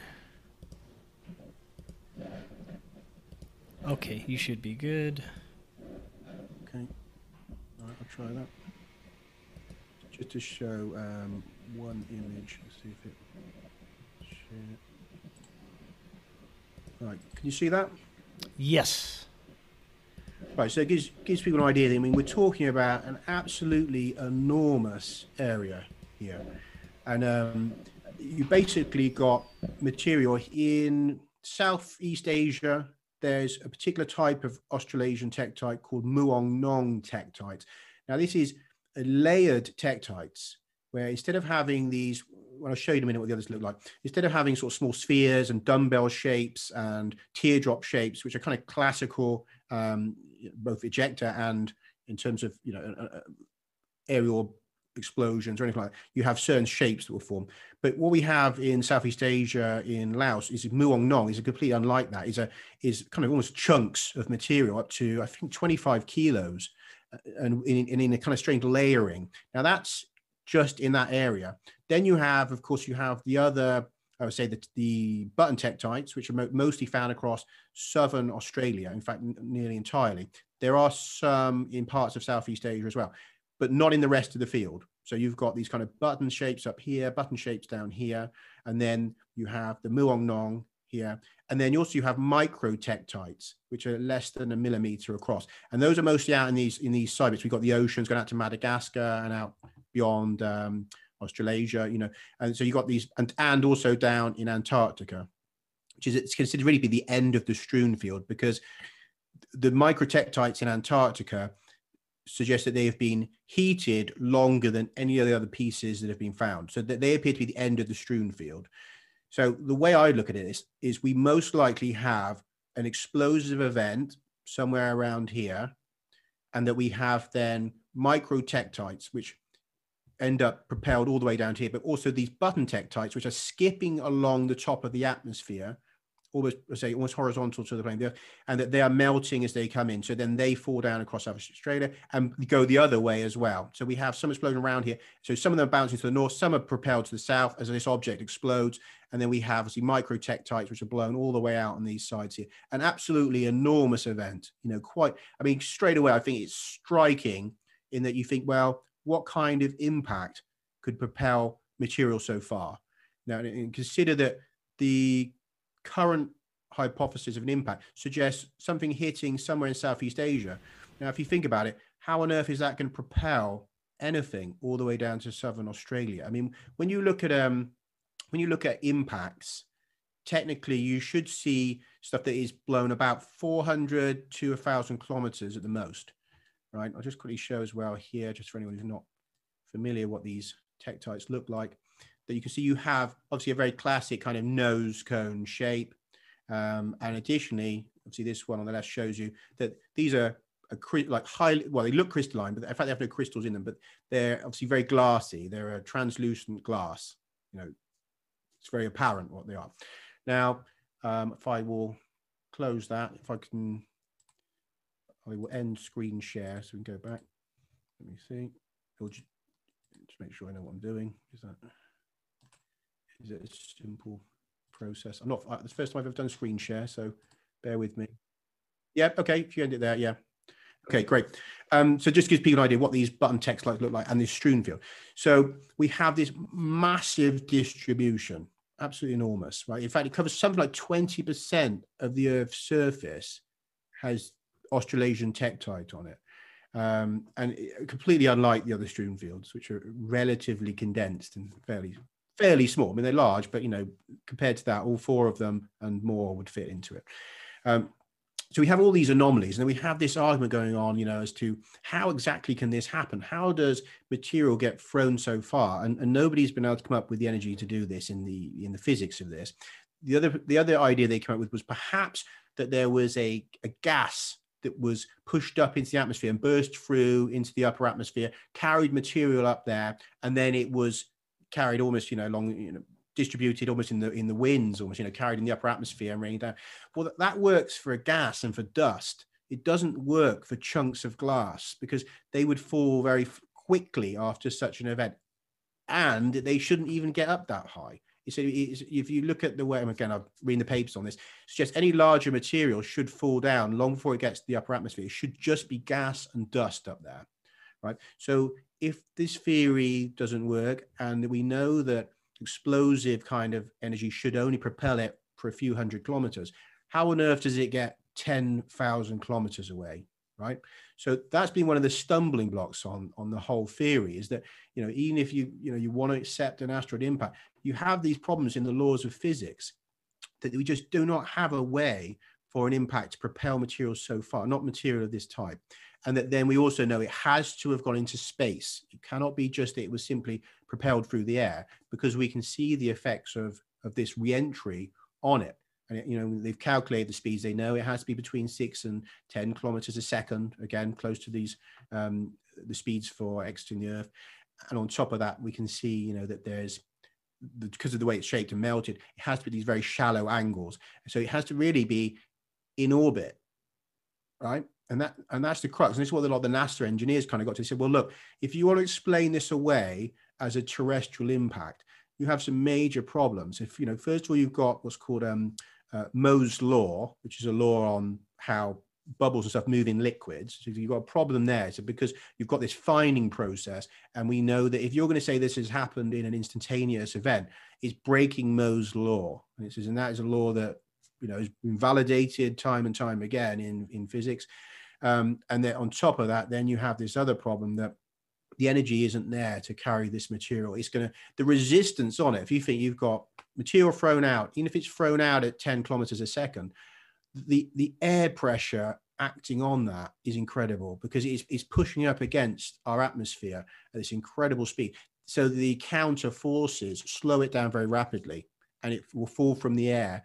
Okay, you should be good. Okay. All right, I'll try that just to show um, one image. Let's see if it. Share. Right, can you see that? Yes. Right, so it gives gives people an idea. I mean, we're talking about an absolutely enormous area here, and um, you basically got material in Southeast Asia. There's a particular type of Australasian tektite called Muong Nong tektite. Now, this is layered tektites, where instead of having these well, I'll show you in a minute what the others look like. Instead of having sort of small spheres and dumbbell shapes and teardrop shapes, which are kind of classical, um, both ejecta and in terms of you know aerial explosions or anything like that, you have certain shapes that will form. But what we have in Southeast Asia, in Laos, is Muong Nong is a completely unlike that. Is a is kind of almost chunks of material up to I think 25 kilos uh, and in, in, a kind of strange layering. Now that's just in that area. Then you have, of course, you have the other, I would say, the, the button tektites, which are mo- mostly found across southern Australia, in fact, nearly entirely. There are some in parts of Southeast Asia as well, but not in the rest of the field. So you've got these kind of button shapes up here, button shapes down here, and then you have the Muong Nong here. And then you also you have microtektites, which are less than a millimeter across. And those are mostly out in these in these sites. We've got the oceans going out to Madagascar and out beyond um, Australasia, you know. And so you've got these and and also down in Antarctica, which is it's considered really be the end of the strewn field because the microtektites in Antarctica suggest that they have been heated longer than any of the other pieces that have been found. So that they appear to be the end of the strewn field. So the way I look at it is, is we most likely have an explosive event somewhere around here, and that we have then micro tektites, which end up propelled all the way down to here, but also these button tektites, which are skipping along the top of the atmosphere almost say almost horizontal to the plane, and that they are melting as they come in. So then they fall down across Australia and go the other way as well. So we have some explosion around here. So some of them are bouncing to the north, some are propelled to the south as this object explodes, and then we have obviously micro tektites which are blown all the way out on these sides here. An absolutely enormous event. You know, quite. I mean, straight away, I think it's striking in that you think, well, what kind of impact could propel material so far? Now, and consider that the current hypothesis of an impact suggests something hitting somewhere in Southeast Asia. Now, if you think about it, how on earth is that going to propel anything all the way down to southern Australia? I mean, when you look at um, when you look at impacts, technically you should see stuff that is blown about 400 to 1,000 kilometers at the most, right? I'll just quickly show as well here, just for anyone who's not familiar what these tektites look like, that you can see you have obviously a very classic kind of nose cone shape. Um, and additionally, obviously this one on the left shows you that these are a, like highly well they look crystalline but in fact they have no crystals in them but they're obviously very glassy they're a translucent glass you know it's very apparent what they are now, um, if I will close that, if I can, I will end screen share so we can go back. Let me see. It'll just, just make sure I know what I'm doing. Is that is it a simple process? I'm not. Uh, it's the first time I've ever done screen share, so bear with me. Yeah. Okay. If you end it there, yeah. Okay, great. Um, so just gives people an idea what these button tektites look like and this strewn field. So we have this massive distribution absolutely enormous, right? In fact, it covers something like 20% of the Earth's surface has Australasian tektite on it. Um, and completely unlike the other strewn fields, which are relatively condensed and fairly fairly small. I mean, they're large, but you know, compared to that, all four of them and more would fit into it. Um, so we have all these anomalies and we have this argument going on you know as to how exactly can this happen how does material get thrown so far and, and nobody's been able to come up with the energy to do this in the in the physics of this the other the other idea they came up with was perhaps that there was a, a gas that was pushed up into the atmosphere and burst through into the upper atmosphere carried material up there and then it was carried almost you know along you know distributed almost in the in the winds, almost you know carried in the upper atmosphere and raining down. Well, that, that works for a gas and for dust. It doesn't work for chunks of glass because they would fall very quickly after such an event, and they shouldn't even get up that high. So if you look at the way, again, I'm reading the papers on this, suggests any larger material should fall down long before it gets to the upper atmosphere. It should just be gas and dust up there, right? So if this theory doesn't work, and we know that explosive kind of energy should only propel it for a few hundred kilometers. How on earth does it get 10,000 kilometers away? Right. So that's been one of the stumbling blocks on, on the whole theory is that, you know, even if you, you know, you want to accept an asteroid impact, you have these problems in the laws of physics that we just do not have a way for an impact to propel materials so far, not material of this type and that then we also know it has to have gone into space. It cannot be just that it was simply propelled through the air because we can see the effects of, of this reentry on it. And you know they've calculated the speeds. They know it has to be between six and ten kilometers a second. Again, close to these um, the speeds for exiting the Earth. And on top of that, we can see you know that there's because of the way it's shaped and melted, it has to be these very shallow angles. So it has to really be in orbit, right? And that and that's the crux. And this is what a lot of the NASA engineers kind of got to. They said, well, look, if you want to explain this away as a terrestrial impact, you have some major problems. If you know, first of all, you've got what's called um, uh, Mohs law, which is a law on how bubbles and stuff move in liquids. So you've got a problem there. So because you've got this fining process, and we know that if you're going to say this has happened in an instantaneous event, it's breaking Mohs law. And it says, and that is a law that you know has been validated time and time again in in physics. Um, and then on top of that, then you have this other problem that the energy isn't there to carry this material. It's going to, the resistance on it, if you think you've got material thrown out, even if it's thrown out at 10 kilometers a second, the, the air pressure acting on that is incredible because it's, it's pushing up against our atmosphere at this incredible speed. So the counter forces slow it down very rapidly and it will fall from the air,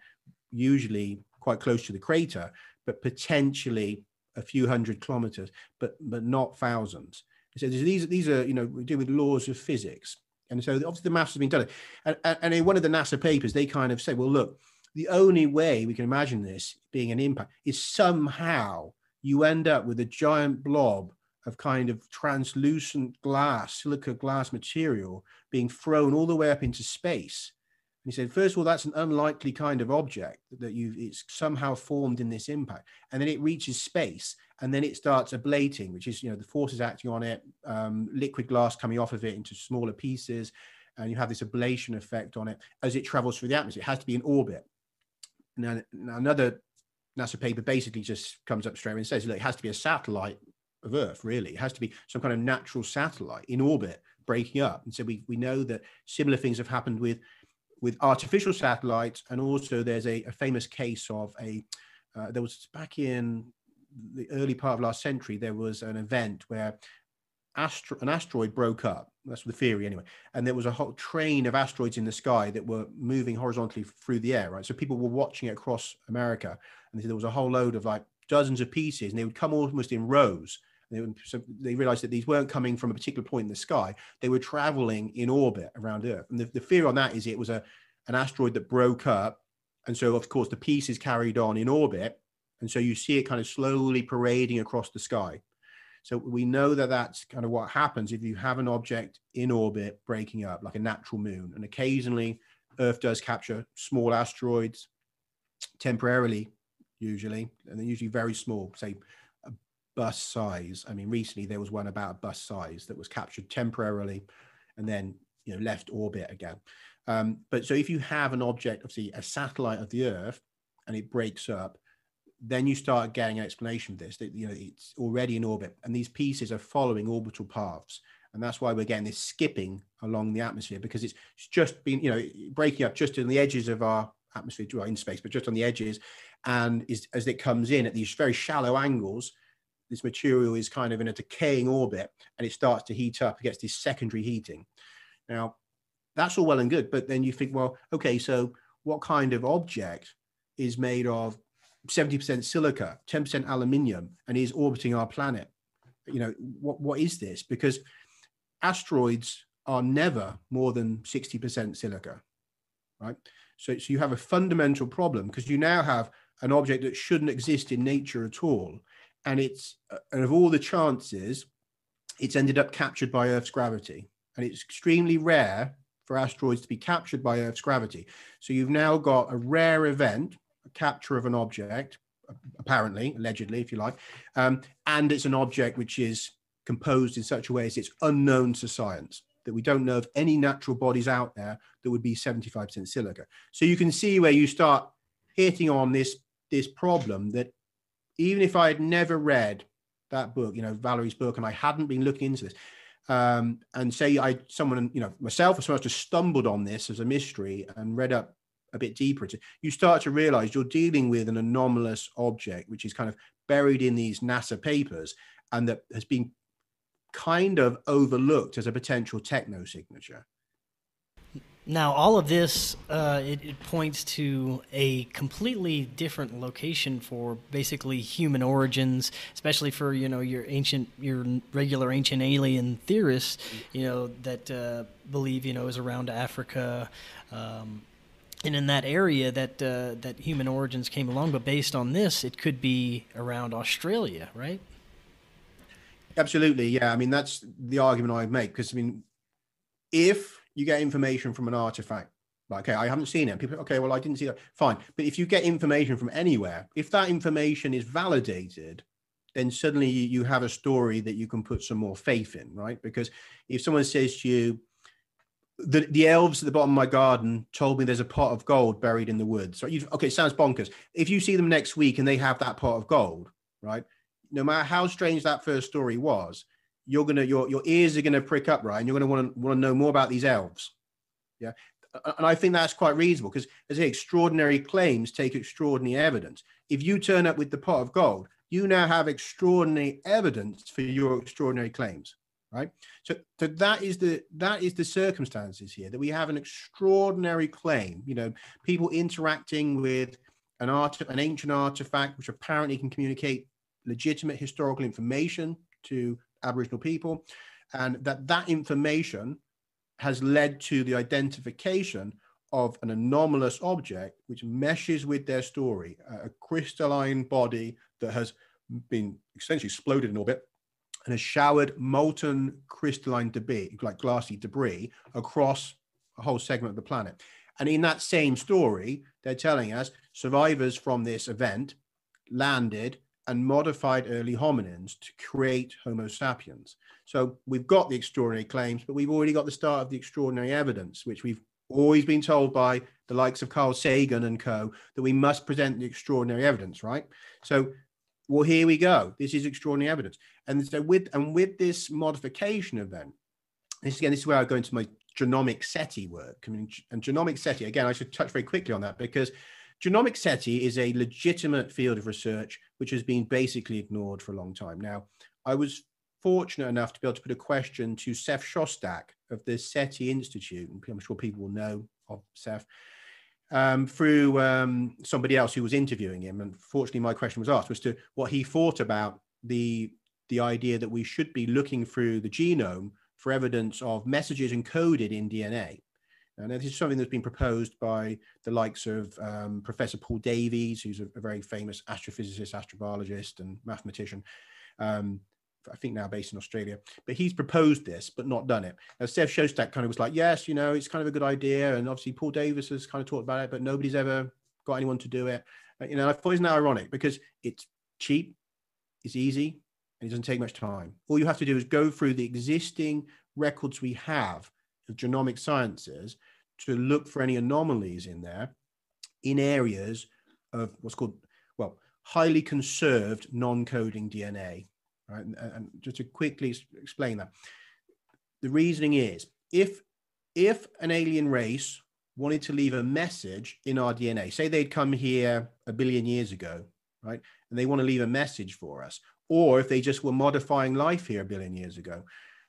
usually quite close to the crater, but potentially a few hundred kilometers, but but not thousands. So these these are you know we deal with laws of physics, and so obviously the maths has been done. And, and in one of the NASA papers, they kind of say, well, look, the only way we can imagine this being an impact is somehow you end up with a giant blob of kind of translucent glass, silica glass material being thrown all the way up into space he said, first of all, that's an unlikely kind of object that you've it's somehow formed in this impact, and then it reaches space, and then it starts ablating, which is you know the forces acting on it, um, liquid glass coming off of it into smaller pieces, and you have this ablation effect on it as it travels through the atmosphere. It has to be in orbit. Now, another NASA paper basically just comes up straight and says, look, it has to be a satellite of Earth, really. It has to be some kind of natural satellite in orbit breaking up. And so we, we know that similar things have happened with with artificial satellites, and also there's a, a famous case of a uh, there was back in the early part of last century there was an event where astro- an asteroid broke up. That's the theory anyway, and there was a whole train of asteroids in the sky that were moving horizontally through the air. Right, so people were watching it across America, and there was a whole load of like dozens of pieces, and they would come almost in rows. They, so they realized that these weren't coming from a particular point in the sky; they were traveling in orbit around Earth. And the, the fear on that is it was a an asteroid that broke up, and so of course the pieces carried on in orbit, and so you see it kind of slowly parading across the sky. So we know that that's kind of what happens if you have an object in orbit breaking up, like a natural moon. And occasionally, Earth does capture small asteroids temporarily, usually, and they're usually very small, say bus size. I mean, recently there was one about bus size that was captured temporarily and then you know left orbit again. Um, but so if you have an object, obviously a satellite of the Earth, and it breaks up, then you start getting an explanation of this that you know it's already in orbit and these pieces are following orbital paths and that's why we're getting this skipping along the atmosphere because it's just been you know breaking up just in the edges of our atmosphere well, in space but just on the edges and is, as it comes in at these very shallow angles this material is kind of in a decaying orbit and it starts to heat up it gets this secondary heating now that's all well and good but then you think well okay so what kind of object is made of 70% silica, 10% aluminium, and is orbiting our planet. You know, what, what is this? Because asteroids are never more than 60% silica, right? So, so you have a fundamental problem because you now have an object that shouldn't exist in nature at all. And it's, uh, and of all the chances, it's ended up captured by Earth's gravity. And it's extremely rare for asteroids to be captured by Earth's gravity. So you've now got a rare event a capture of an object, apparently, allegedly, if you like, um, and it's an object which is composed in such a way as it's unknown to science that we don't know of any natural bodies out there that would be 75% silica. So you can see where you start hitting on this this problem that even if I had never read that book, you know, Valerie's book, and I hadn't been looking into this, um, and say I someone, you know, myself or someone just stumbled on this as a mystery and read up a bit deeper into you start to realize you're dealing with an anomalous object which is kind of buried in these nasa papers and that has been kind of overlooked as a potential techno signature now all of this uh, it, it, points to a completely different location for basically human origins especially for you know your ancient your regular ancient alien theorists you know that uh, believe you know is around africa um, and in that area that uh, that human origins came along. But based on this, it could be around Australia, right? Absolutely, yeah. I mean, that's the argument I make because I mean, if you get information from an artifact, like, okay, I haven't seen it. People, okay, well, I didn't see that. Fine, but if you get information from anywhere, if that information is validated, then suddenly you have a story that you can put some more faith in, right? Because if someone says to you, the, the elves at the bottom of my garden told me there's a pot of gold buried in the woods. Right? okay, sounds bonkers. If you see them next week and they have that pot of gold, right? No matter how strange that first story was, you're gonna your your ears are gonna prick up, right? And you're gonna want to want to know more about these elves. Yeah. And I think that's quite reasonable because as say, extraordinary claims take extraordinary evidence. If you turn up with the pot of gold, you now have extraordinary evidence for your extraordinary claims right so, so that is the that is the circumstances here that we have an extraordinary claim you know people interacting with an art an ancient artifact which apparently can communicate legitimate historical information to aboriginal people and that that information has led to the identification of an anomalous object which meshes with their story a crystalline body that has been essentially exploded in orbit and has showered molten crystalline debris, like glassy debris, across a whole segment of the planet. And in that same story, they're telling us survivors from this event landed and modified early hominins to create Homo sapiens. So we've got the extraordinary claims, but we've already got the start of the extraordinary evidence, which we've always been told by the likes of Carl Sagan and co that we must present the extraordinary evidence, right? So well, here we go. This is extraordinary evidence. And so with and with this modification event, this again, this is where I go into my genomic SETI work. I mean, and genomic SETI, again, I should touch very quickly on that because genomic SETI is a legitimate field of research which has been basically ignored for a long time. Now, I was fortunate enough to be able to put a question to Seth Shostak of the SETI Institute, and I'm sure people will know of Seth, um, through um, somebody else who was interviewing him. And fortunately, my question was asked was to what he thought about the the idea that we should be looking through the genome for evidence of messages encoded in DNA. And this is something that's been proposed by the likes of um, Professor Paul Davies, who's a, a, very famous astrophysicist, astrobiologist, and mathematician. Um, I think now based in Australia, but he's proposed this, but not done it. Now, Seth Shostak kind of was like, yes, you know, it's kind of a good idea. And obviously Paul Davies has kind of talked about it, but nobody's ever got anyone to do it. Uh, you know, I thought it's now ironic because it's cheap, it's easy, and it doesn't take much time. All you have to do is go through the existing records we have of genomic sciences to look for any anomalies in there in areas of what's called, well, highly conserved non-coding DNA. Right? And, and just to quickly explain that, the reasoning is if if an alien race wanted to leave a message in our DNA, say they'd come here a billion years ago, right, and they want to leave a message for us, or if they just were modifying life here a billion years ago.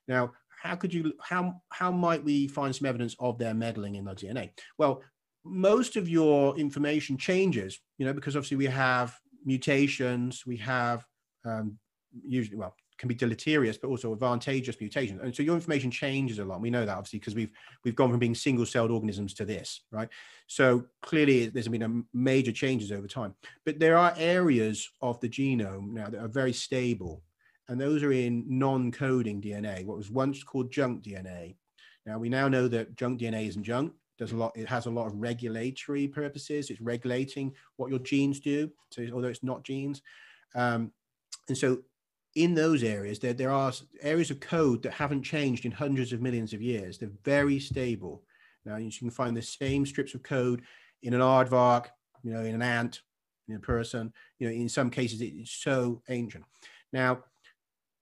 Now, how could you how how might we find some evidence of their meddling in the DNA? Well, most of your information changes, you know, because obviously we have mutations, we have um, usually well can be deleterious but also advantageous mutations. And so your information changes a lot. We know that obviously because we've we've gone from being single celled organisms to this right? So clearly there's been a major changes over time. But there are areas of the genome now that are very stable and those are in non-coding dna what was once called junk dna now we now know that junk dna isn't junk does a lot it has a lot of regulatory purposes it's regulating what your genes do so although it's not genes um, and so in those areas, there, there are areas of code that haven't changed in hundreds of millions of years. They're very stable. Now you can find the same strips of code in an aardvark, you know, in an ant, in a person. You know, in some cases it's so ancient. Now,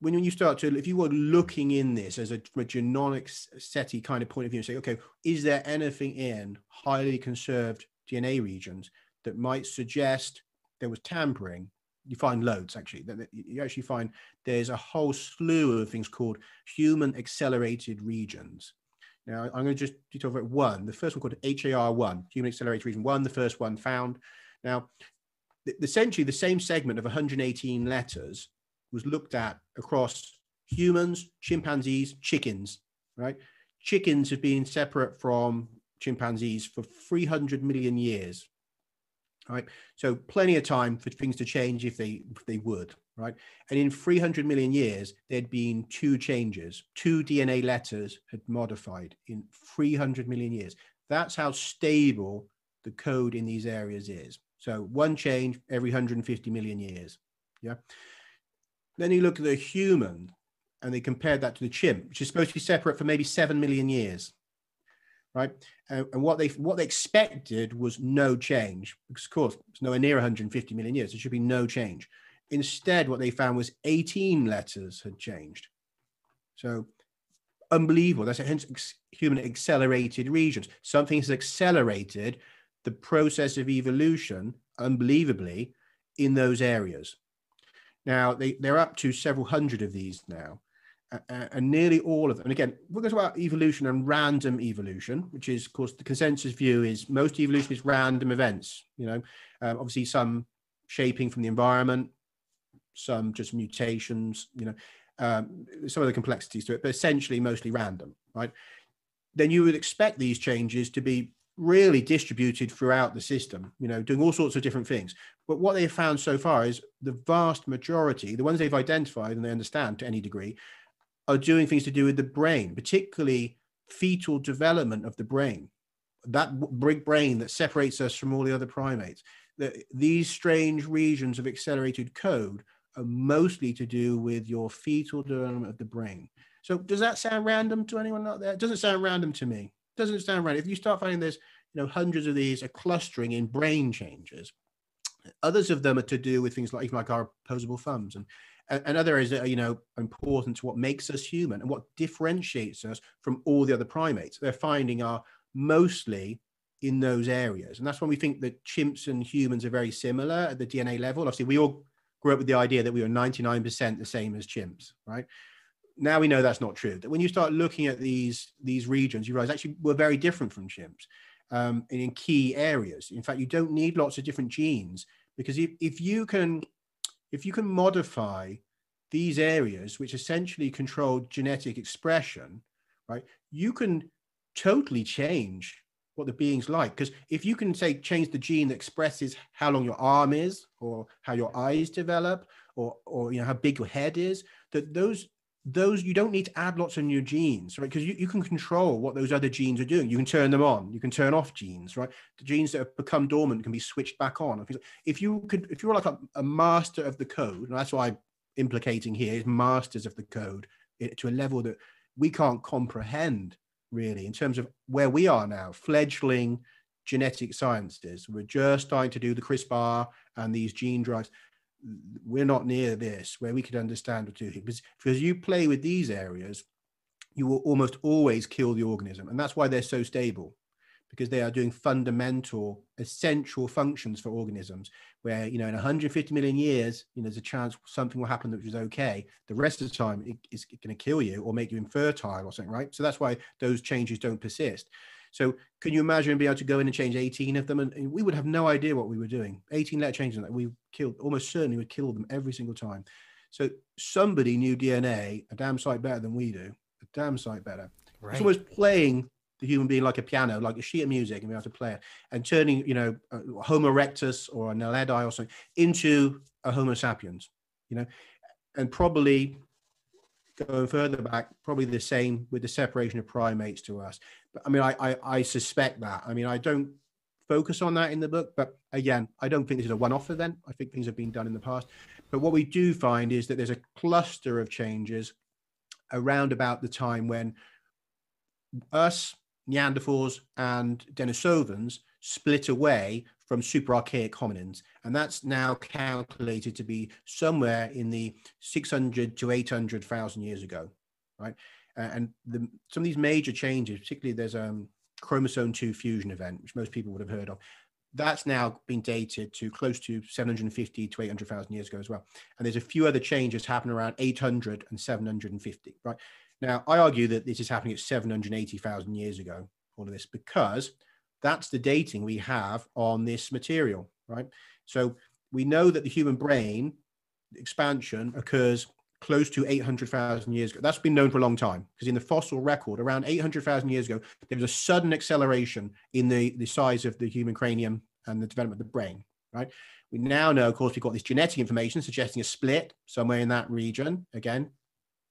when you start to, if you were looking in this as a, a genomic SETI kind of point of view, and say, okay, is there anything in highly conserved DNA regions that might suggest there was tampering you find loads actually. You actually find there's a whole slew of things called human accelerated regions. Now, I'm going to just talk about one. The first one called HAR1, Human Accelerated Region 1, the first one found. Now, essentially, the same segment of 118 letters was looked at across humans, chimpanzees, chickens, right? Chickens have been separate from chimpanzees for 300 million years right? So plenty of time for things to change if they if they would, right? And in 300 million years, there'd been two changes, two DNA letters had modified in 300 million years. That's how stable the code in these areas is. So one change every 150 million years. Yeah. Then you look at the human and they compared that to the chimp, which is supposed to be separate for maybe 7 million years right? Uh, and what they what they expected was no change, because of course it's nowhere near 150 million years. There should be no change. Instead, what they found was 18 letters had changed. So unbelievable. That's hence human accelerated regions. Something has accelerated the process of evolution unbelievably in those areas. Now they, they're up to several hundred of these now and nearly all of them. And again, we're going to talk about evolution and random evolution, which is, of course, the consensus view is most evolution is random events. You know, um, obviously some shaping from the environment, some just mutations. You know, um, some of the complexities to it, but essentially mostly random, right? Then you would expect these changes to be really distributed throughout the system. You know, doing all sorts of different things. But what they have found so far is the vast majority, the ones they've identified and they understand to any degree, are doing things to do with the brain, particularly fetal development of the brain, that big brain that separates us from all the other primates. The, these strange regions of accelerated code are mostly to do with your fetal development of the brain. So does that sound random to anyone out there? It doesn't sound random to me. Doesn't sound right. If you start finding there's you know hundreds of these are clustering in brain changes, others of them are to do with things like like our opposable thumbs and and, and other areas that are, you know, important to what makes us human and what differentiates us from all the other primates. They're finding are mostly in those areas. And that's when we think that chimps and humans are very similar at the DNA level. Obviously, we all grew up with the idea that we were 99% the same as chimps, right? Now we know that's not true. That when you start looking at these these regions, you realize actually we're very different from chimps um, in key areas. In fact, you don't need lots of different genes because if, if you can if you can modify these areas which essentially control genetic expression, right, you can totally change what the being's like. Because if you can say change the gene that expresses how long your arm is, or how your eyes develop, or or you know how big your head is, that those those you don't need to add lots of new genes right? Because you, you can control what those other genes are doing. You can turn them on. You can turn off genes right? The genes that have become dormant can be switched back on. If you could if you're like a, a master of the code and that's why i'm implicating here is masters of the code eh, to a level that we can't comprehend really in terms of where we are now. Fledgling genetic sciences. We're just starting to do the crispr and these gene drives we're not near this where we could understand what do. Because because you play with these areas you will almost always kill the organism. And that's why they're so stable because they are doing fundamental essential functions for organisms where you know in 150 million years you know there's a chance something will happen that was okay. The rest of the time it, it's going to kill you or make you infertile or something right? So that's why those changes don't persist so can you imagine being able to go in and change 18 of them? And, we would have no idea what we were doing. 18 letter changes that we killed, almost certainly would kill them every single time. So somebody knew DNA a damn sight better than we do, a damn sight better. Right. It's almost playing the human being like a piano, like a sheet of music, and be able to play it, and turning, you know, a Homo erectus or an Naledi or something into a Homo sapiens, you know, and probably going further back, probably the same with the separation of primates to us. But I mean, I, I, I suspect that. I mean, I don't focus on that in the book, but again, I don't think this is a one-off event. I think things have been done in the past. But what we do find is that there's a cluster of changes around about the time when us, Neanderthals, and Denisovans split away from super archaic hominins. And that's now calculated to be somewhere in the 600 to 800,000 years ago, right? and the, some of these major changes, particularly there's a um, chromosome 2 fusion event, which most people would have heard of. That's now been dated to close to 750 to 800,000 years ago as well. And there's a few other changes happen around 800 and 750, right? Now, I argue that this is happening at 780,000 years ago, all of this, because that's the dating we have on this material, right? So we know that the human brain expansion occurs close to 800,000 years ago. That's been known for a long time because in the fossil record, around 800,000 years ago, there was a sudden acceleration in the, the size of the human cranium and the development of the brain, right? We now know, of course, we've got this genetic information suggesting a split somewhere in that region. Again,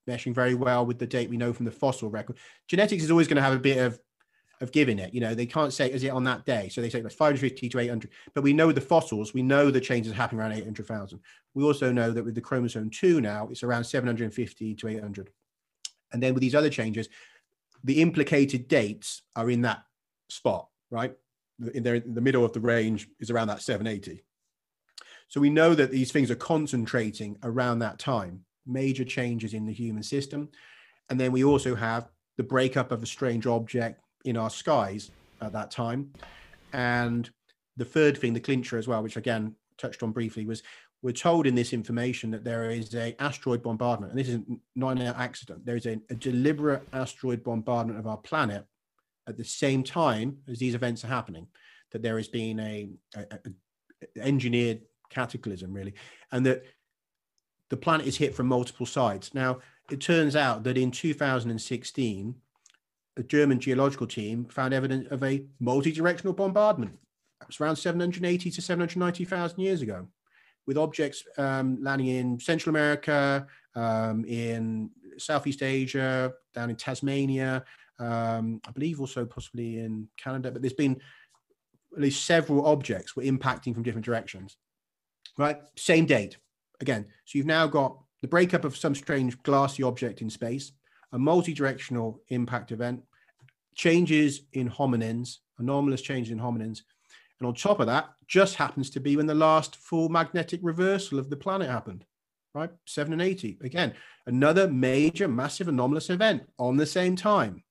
meshing very well with the date we know from the fossil record. Genetics is always going to have a bit of of giving it. You know, they can't say is it on that day, so they say it's 550 to 800. But we know the fossils, we know the changes happening around 800,000. We also know that with the chromosome two now, it's around 750 to 800. And then with these other changes, the implicated dates are in that spot, right? In there, in the middle of the range is around that 780. So we know that these things are concentrating around that time, major changes in the human system. And then we also have the breakup of a strange object, in our skies at that time. And the third thing, the clincher as well, which again touched on briefly, was we're told in this information that there is a asteroid bombardment, and this is not an accident. There is a, a deliberate asteroid bombardment of our planet at the same time as these events are happening. That there has been a, a, a engineered cataclysm, really, and that the planet is hit from multiple sides. Now, it turns out that in 2016, a German geological team found evidence of a multi-directional bombardment. It was around 780 to 790,000 years ago, with objects um, landing in Central America, um, in Southeast Asia, down in Tasmania, um, I believe also possibly in Canada. But there's been at least several objects were impacting from different directions. Right, same date again. So you've now got the breakup of some strange glassy object in space, a multi-directional impact event, changes in hominins, anomalous changes in hominins. And on top of that, just happens to be when the last full magnetic reversal of the planet happened. right? 7 and 80. Again, another major, massive, anomalous event on the same time.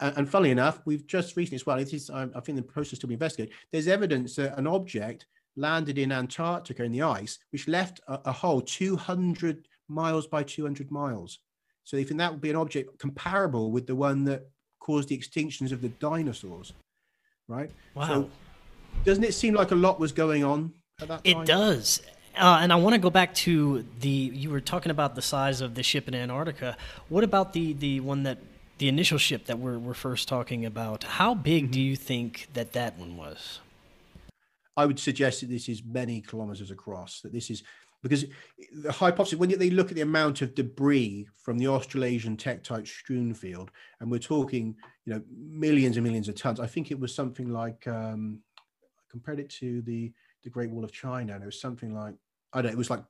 And, funnily enough, we've just recently, as well, it is, I, I think the process to be investigated, there's evidence that an object landed in Antarctica in the ice, which left a, a hole 200 miles by 200 miles. So they think that would be an object comparable with the one that caused the extinctions of the dinosaurs, right? Wow. So doesn't it seem like a lot was going on at that time? It does. Uh, and I want to go back to the. You were talking about the size of the ship in Antarctica. What about the the one that the initial ship that we're we're first talking about? How big Mm-hmm. do you think that that one was? I would suggest that this is many kilometers across. That this is because the hypothesis when they look at the amount of debris from the Australasian tektite strewn field, and we're talking, you know, millions and millions of tons. I think it was something like um, compared it to the the Great Wall of China, and it was something like I don't. know, It was like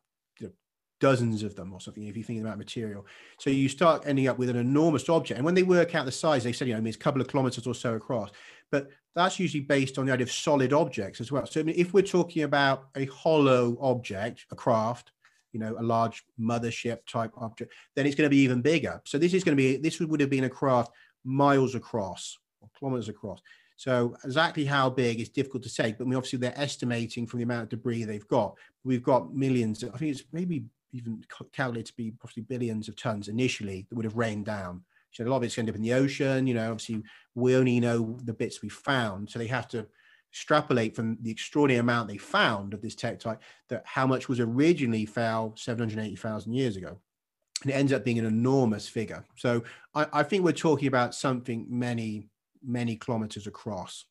dozens of them or something. If you think about material, so you start ending up with an enormous object. And when they work out the size, they said you know, it's a couple of kilometers or so across, but that's usually based on the idea of solid objects as well. So I mean, if we're talking about a hollow object, a craft, you know, a large mothership type object, then it's going to be even bigger. So this is going to be this would have been a craft miles across or kilometers across. So exactly how big is difficult to say, but I mean, obviously they're estimating from the amount of debris they've got. We've got millions. I think it's maybe even calculated to be possibly billions of tons initially that would have rained down. So a lot of it's going to end up in the ocean. You know, obviously we only know the bits we found, so they have to extrapolate from the extraordinary amount they found of this tektite that how much was originally fell 780,000 years ago. And it ends up being an enormous figure. So I, I think we're talking about something many, many kilometers across.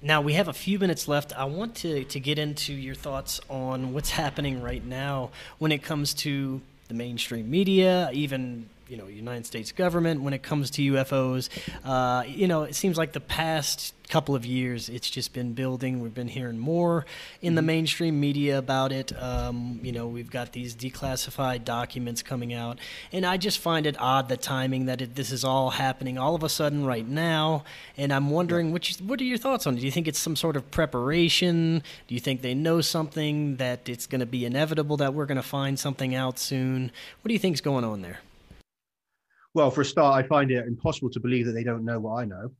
Now we have a few minutes left. I want to, to get into your thoughts on what's happening right now when it comes to the mainstream media, even you know United States government when it comes to UFOs. Uh, you know, it seems like the past couple of years it's just been building. We've been hearing more in the mainstream media about it. Um, you know, we've got these declassified documents coming out, and I just find it odd the timing that it, this is all happening all of a sudden right now. And I'm wondering, what, you, what are your thoughts on it? Do you think it's some sort of preparation? Do you think they know something that it's going to be inevitable that we're going to find something out soon? What do you think's going on there? Well, for a start, I find it impossible to believe that they don't know what I know.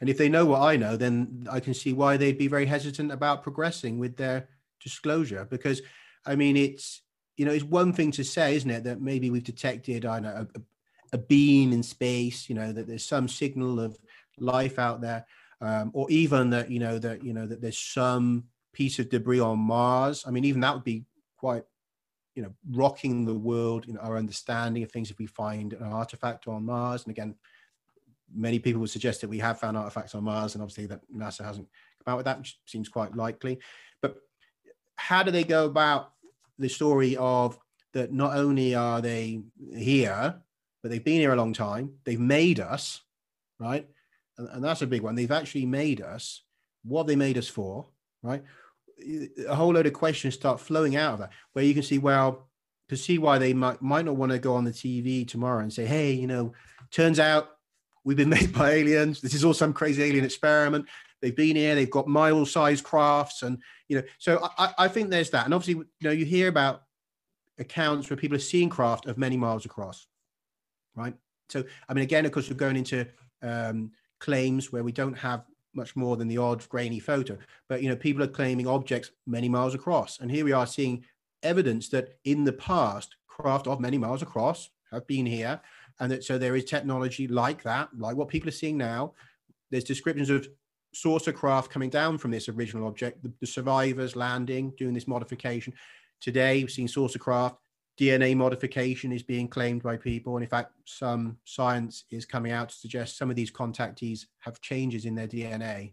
And if they know what I know, then I can see why they'd be very hesitant about progressing with their disclosure. Because, I mean, it's you know, it's one thing to say, isn't it, that maybe we've detected, I know, a, a beam in space, you know, that there's some signal of life out there, um, or even that you know that you know that there's some piece of debris on Mars. I mean, even that would be quite you know, rocking the world in our understanding of things if we find an artifact on Mars. And again, many people would suggest that we have found artifacts on Mars, and obviously that NASA hasn't come out with that, which seems quite likely. But how do they go about the story of that not only are they here, but they've been here a long time, they've made us, right? And, and that's a big one. They've actually made us. What they made us for, right? A whole load of questions start flowing out of that where you can see well to see why they might might not want to go on the tv tomorrow and say hey you know turns out we've been made by aliens. This is all some crazy alien experiment. They've been here they've got mile sized crafts and you know so I, I think there's that. And obviously you know you hear about accounts where people are seeing craft of many miles across right? So i mean again of course we're going into um, claims where we don't have much more than the odd grainy photo. But you know, people are claiming objects many miles across, and here we are seeing evidence that in the past, craft of many miles across have been here, and that so there is technology like that, like what people are seeing now. There's descriptions of saucer craft coming down from this original object, the, the survivors landing, doing this modification. Today, we've seen saucer craft DNA modification is being claimed by people. And in fact, some science is coming out to suggest some of these contactees have changes in their DNA,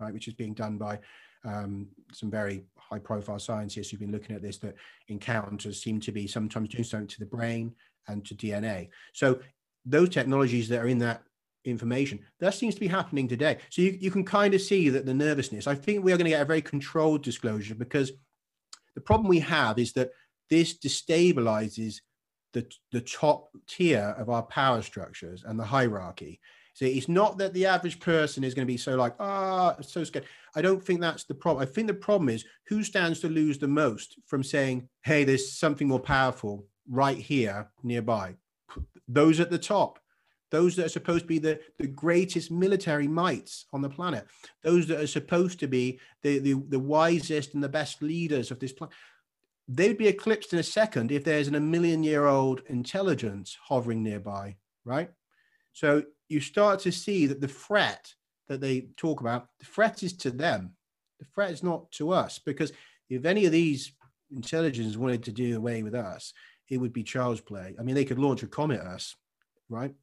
right, which is being done by um, some very high profile scientists who've been looking at this, that encounters seem to be sometimes doing something to the brain and to DNA. So those technologies that are in that information, that seems to be happening today. So you, you can kind of see that the nervousness, I think we are going to get a very controlled disclosure because the problem we have is that this destabilizes the, the top tier of our power structures and the hierarchy. So it's not that the average person is going to be so like, ah, oh, so scared. I don't think that's the problem. I think the problem is who stands to lose the most from saying, hey, there's something more powerful right here nearby. Those at the top, those that are supposed to be the, the greatest military mights on the planet, those that are supposed to be the, the, the wisest and the best leaders of this planet they'd be eclipsed in a second if there's an, a million year old intelligence hovering nearby, right? So you start to see that the threat that they talk about, the threat is to them. The threat is not to us because if any of these intelligence wanted to do away with us, it would be child's play. I mean, they could launch a comet at us, right?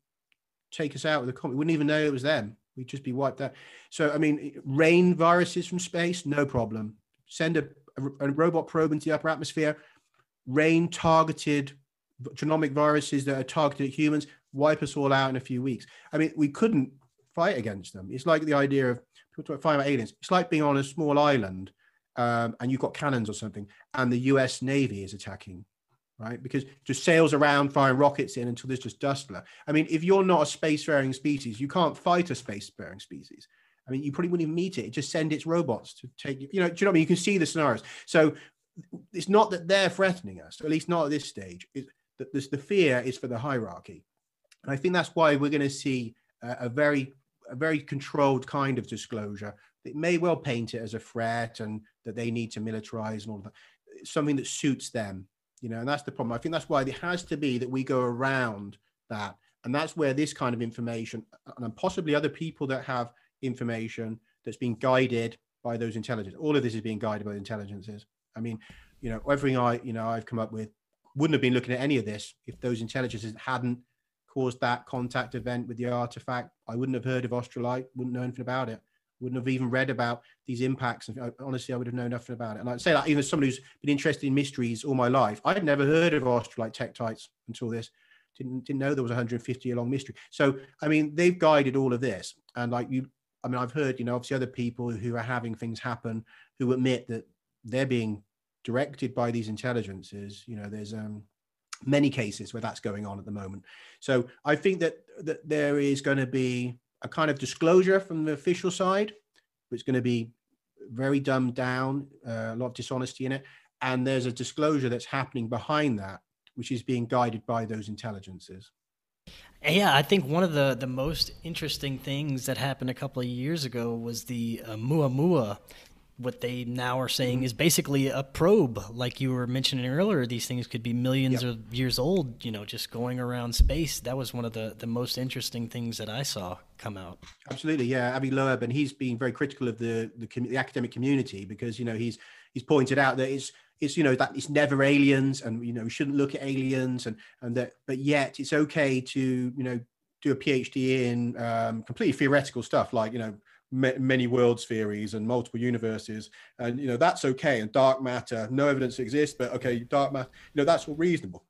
Take us out with a comet. We wouldn't even know it was them. We'd just be wiped out. So, I mean, rain viruses from space, no problem. Send a, a, robot probe into the upper atmosphere, rain targeted genomic viruses that are targeted at humans, wipe us all out in a few weeks. I mean, we couldn't fight against them. It's like the idea of people talk about aliens. It's like being on a small island um, and you've got cannons or something, and the U.S. Navy is attacking, right? Because just sails around firing rockets in until there's just dust left. I mean, if you're not a spacefaring species, you can't fight a spacefaring species. I mean, you probably wouldn't even meet it. It just send its robots to take you. You know, do you know what I mean? You can see the scenarios. So it's not that they're threatening us, at least not at this stage. It, the, the fear is for the hierarchy. And I think that's why we're going to see a, a very a very controlled kind of disclosure that may well paint it as a threat and that they need to militarize and all that. something that suits them, you know, and that's the problem. I think that's why it has to be that we go around that. And that's where this kind of information and possibly other people that have information that's being guided by those intelligence. All of this is being guided by the intelligences. I mean, you know, everything I, you know, I've come up with wouldn't have been looking at any of this if those intelligences hadn't caused that contact event with the artifact. I wouldn't have heard of Australite, wouldn't know anything about it, wouldn't have even read about these impacts. And honestly, I would have known nothing about it. And I'd say that even as who's been interested in mysteries all my life, I'd never heard of Australite tektites until this. Didn't, didn't know there was a 150 year long mystery. So, I mean, they've guided all of this. And like you, I mean, I've heard, you know, obviously other people who are having things happen who admit that they're being directed by these intelligences. You know, there's um, many cases where that's going on at the moment. So I think that, that there is going to be a kind of disclosure from the official side, it's going to be very dumbed down, uh, a lot of dishonesty in it. And there's a disclosure that's happening behind that, which is being guided by those intelligences. Yeah, I think one of the, the most interesting things that happened a couple of years ago was the uh, Oumuamua what they now are saying mm-hmm. is basically a probe, like you were mentioning earlier. These things could be millions yep. of years old, you know, just going around space. That was one of the, the most interesting things that I saw come out. Absolutely, yeah. Avi Loeb, and he's been very critical of the, the, the academic community because you know he's he's pointed out that it's it's you know that it's never aliens, and you know we shouldn't look at aliens, and and that but yet it's okay to you know do a PhD in um, completely theoretical stuff like you know many worlds theories and multiple universes. And you know that's okay and dark matter no evidence exists but okay dark matter you know that's all reasonable.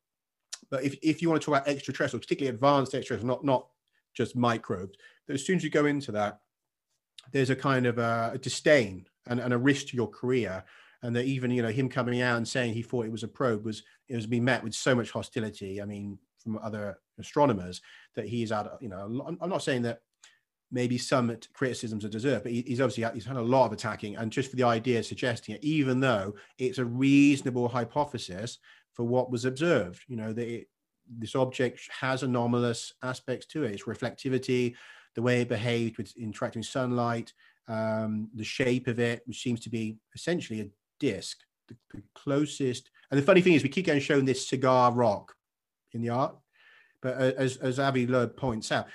But if, if you want to talk about extraterrestrial particularly advanced extraterrestrial not not just microbes as soon as you go into that there's a kind of a, a disdain and, and, a risk to your career and that even you know him coming out and saying he thought it was a probe was it was being met with so much hostility i mean from other astronomers that he's had you know i'm not saying that maybe some criticisms are deserved, but he's obviously he's had a lot of attacking, and just for the idea of suggesting it, even though it's a reasonable hypothesis for what was observed, you know that it, this object has anomalous aspects to it, its reflectivity, the way it behaved with interacting sunlight, um, the shape of it, which seems to be essentially a disc, the, the closest. And the funny thing is, we keep getting shown this cigar rock in the art, but uh, as as Avi Loeb points out,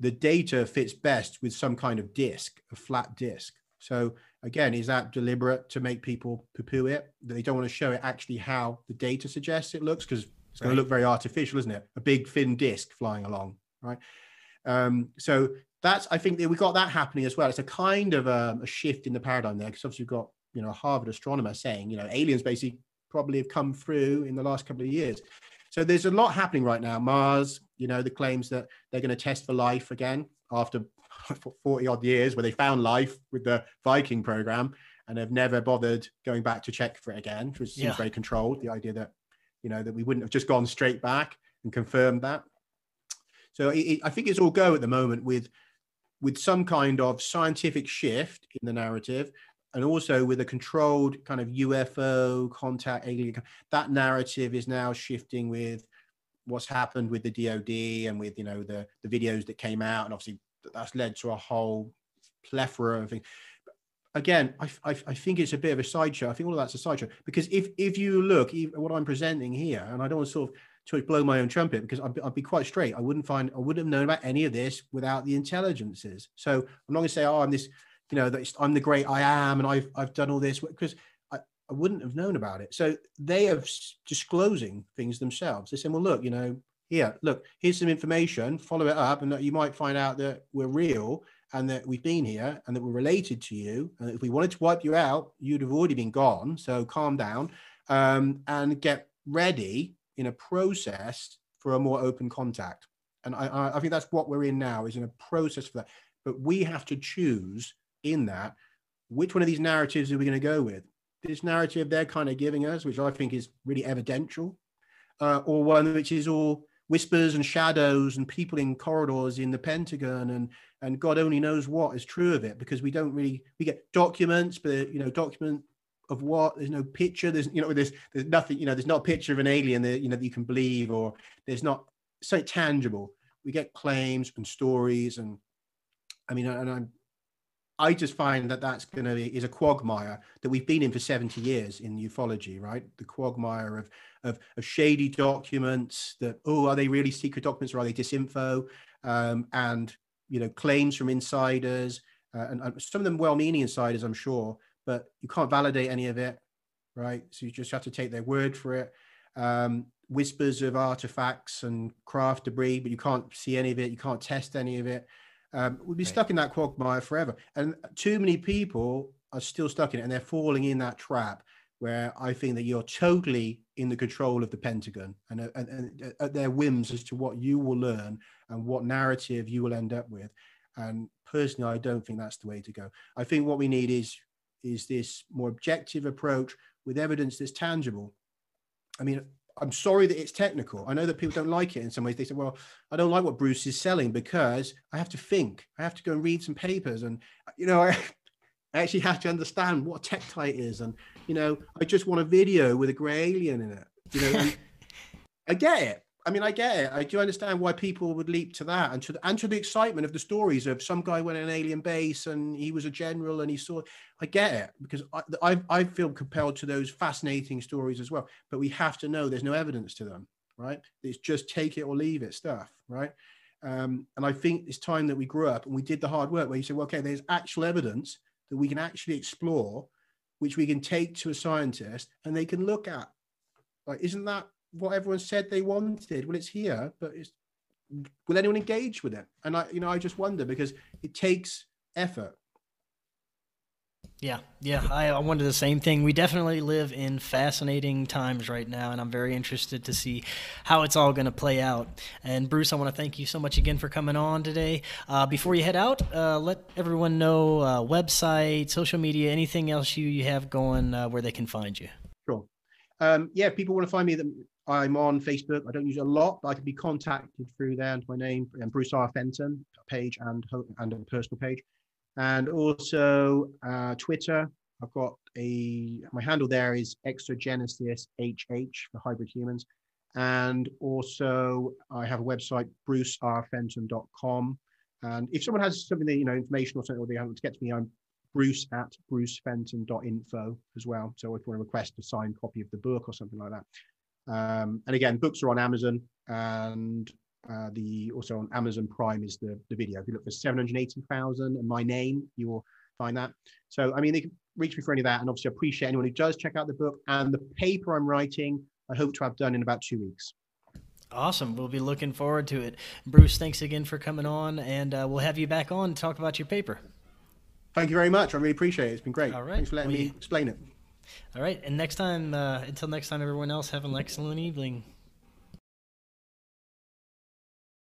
the data fits best with some kind of disk, a flat disk. So again, is that deliberate to make people poo-poo it? They don't want to show it actually how the data suggests it looks because it's going to look very artificial, isn't it? A big thin disk flying along, right? Um, so that's I think that we got that happening as well. It's a kind of a, um, a shift in the paradigm there because obviously you've got you know a Harvard astronomer saying you know aliens basically probably have come through in the last couple of years. So there's a lot happening right now. Mars, you know, the claims that they're going to test for life again after 40 odd years where they found life with the Viking program and have never bothered going back to check for it again, which seems yeah. very controlled. The idea that, you know, that we wouldn't have just gone straight back and confirmed that. So it, it, I think it's all go at the moment with with some kind of scientific shift in the narrative and also with a controlled kind of UFO contact alien, that narrative is now shifting with what's happened with the DoD and with you know the the videos that came out, and obviously that's led to a whole plethora of things. Again, I, I, I think it's a bit of a sideshow. I think all of that's a sideshow because if if you look at what I'm presenting here, and I don't want to sort of to blow my own trumpet because I'd, I'd, be quite straight. I wouldn't find I wouldn't have known about any of this without the intelligences. So I'm not going to say, oh, I'm this, you know, that I'm the great I am, and I've I've done all this because I, I wouldn't have known about it. So they are disclosing things themselves. They say, well, look, you know, here, look, here's some information. Follow it up, and you might find out that we're real and that we've been here and that we're related to you. And if we wanted to wipe you out, you'd have already been gone. So calm down um, and get ready in a process for a more open contact. And I, I think that's what we're in now is in a process for that. But we have to choose in that which one of these narratives are we going to go with? This narrative they're kind of giving us, which I think is really evidential, uh, or one which is all whispers and shadows and people in corridors in the Pentagon and and God only knows what is true of it because we don't really we get documents, but you know document of what there's no picture there's you know there's there's nothing you know there's not a picture of an alien that you know that you can believe or there's not so tangible we get claims and stories and i mean and i'm i just find that that's going to be is a quagmire that we've been in for 70 years in ufology right the quagmire of of, of shady documents that oh are they really secret documents or are they disinfo um, and you know claims from insiders uh, and, and some of them well-meaning insiders i'm sure but you can't validate any of it, right? So you just have to take their word for it. Um, whispers of artifacts and craft debris, but you can't see any of it. You can't test any of it. Um, we'll be right. stuck in that quagmire forever. And too many people are still stuck in it, and they're falling in that trap where I think that you're totally in the control of the Pentagon and, and, and at their whims as to what you will learn and what narrative you will end up with. And personally, I don't think that's the way to go. I think what we need is is this more objective approach with evidence that's tangible. I mean, I'm sorry that it's technical. I know that people don't like it in some ways. They say, well, I don't like what Bruce is selling because I have to think. I have to go and read some papers. And, you know, I, I actually have to understand what tektite is. And, you know, I just want a video with a gray alien in it. You know, I get it. I mean, I get it. I do understand why people would leap to that and to the, and to the excitement of the stories of some guy went in an alien base and he was a general and he saw. I get it because I, I, I feel compelled to those fascinating stories as well. But we have to know there's no evidence to them, right? It's just take it or leave it stuff, right? Um, and I think it's time that we grew up and we did the hard work where you say, well, okay, there's actual evidence that we can actually explore, which we can take to a scientist and they can look at. Like, isn't that what everyone said they wanted. Well, it's here, but it's will anyone engage with it? And I, you know, I just wonder because it takes effort. Yeah, yeah, I, I wonder the same thing. We definitely live in fascinating times right now, and I'm very interested to see how it's all going to play out. And Bruce, I want to thank you so much again for coming on today. Uh, before you head out, uh, let everyone know uh, website, social media, anything else you, you have going uh, where they can find you. Sure. Um, yeah, people want to find me. I'm on Facebook. I don't use it a lot, but I can be contacted through there. And my name, and Bruce R. Fenton page and and a personal page, and also uh, Twitter. I've got a my handle there is Exogenesis HH for hybrid humans, and also I have a website brucerfenton.com. And if someone has something that you know information or something, or they want to get to me, I'm Bruce at brucefenton.info as well. So if you want to request a signed copy of the book or something like that, um, and again, books are on Amazon and uh, the also on Amazon Prime is the, the video. If you look for 780,000 and my name, you will find that. So, I mean, they can reach me for any of that. And obviously, I appreciate anyone who does check out the book and the paper I'm writing. I hope to have done in about two weeks. Awesome. We'll be looking forward to it. Bruce, thanks again for coming on, and uh, we'll have you back on to talk about your paper. Thank you very much. I really appreciate it. It's been great. All right. Thanks for letting well, me explain it. All right. And next time, uh, until next time, everyone else, have an excellent evening.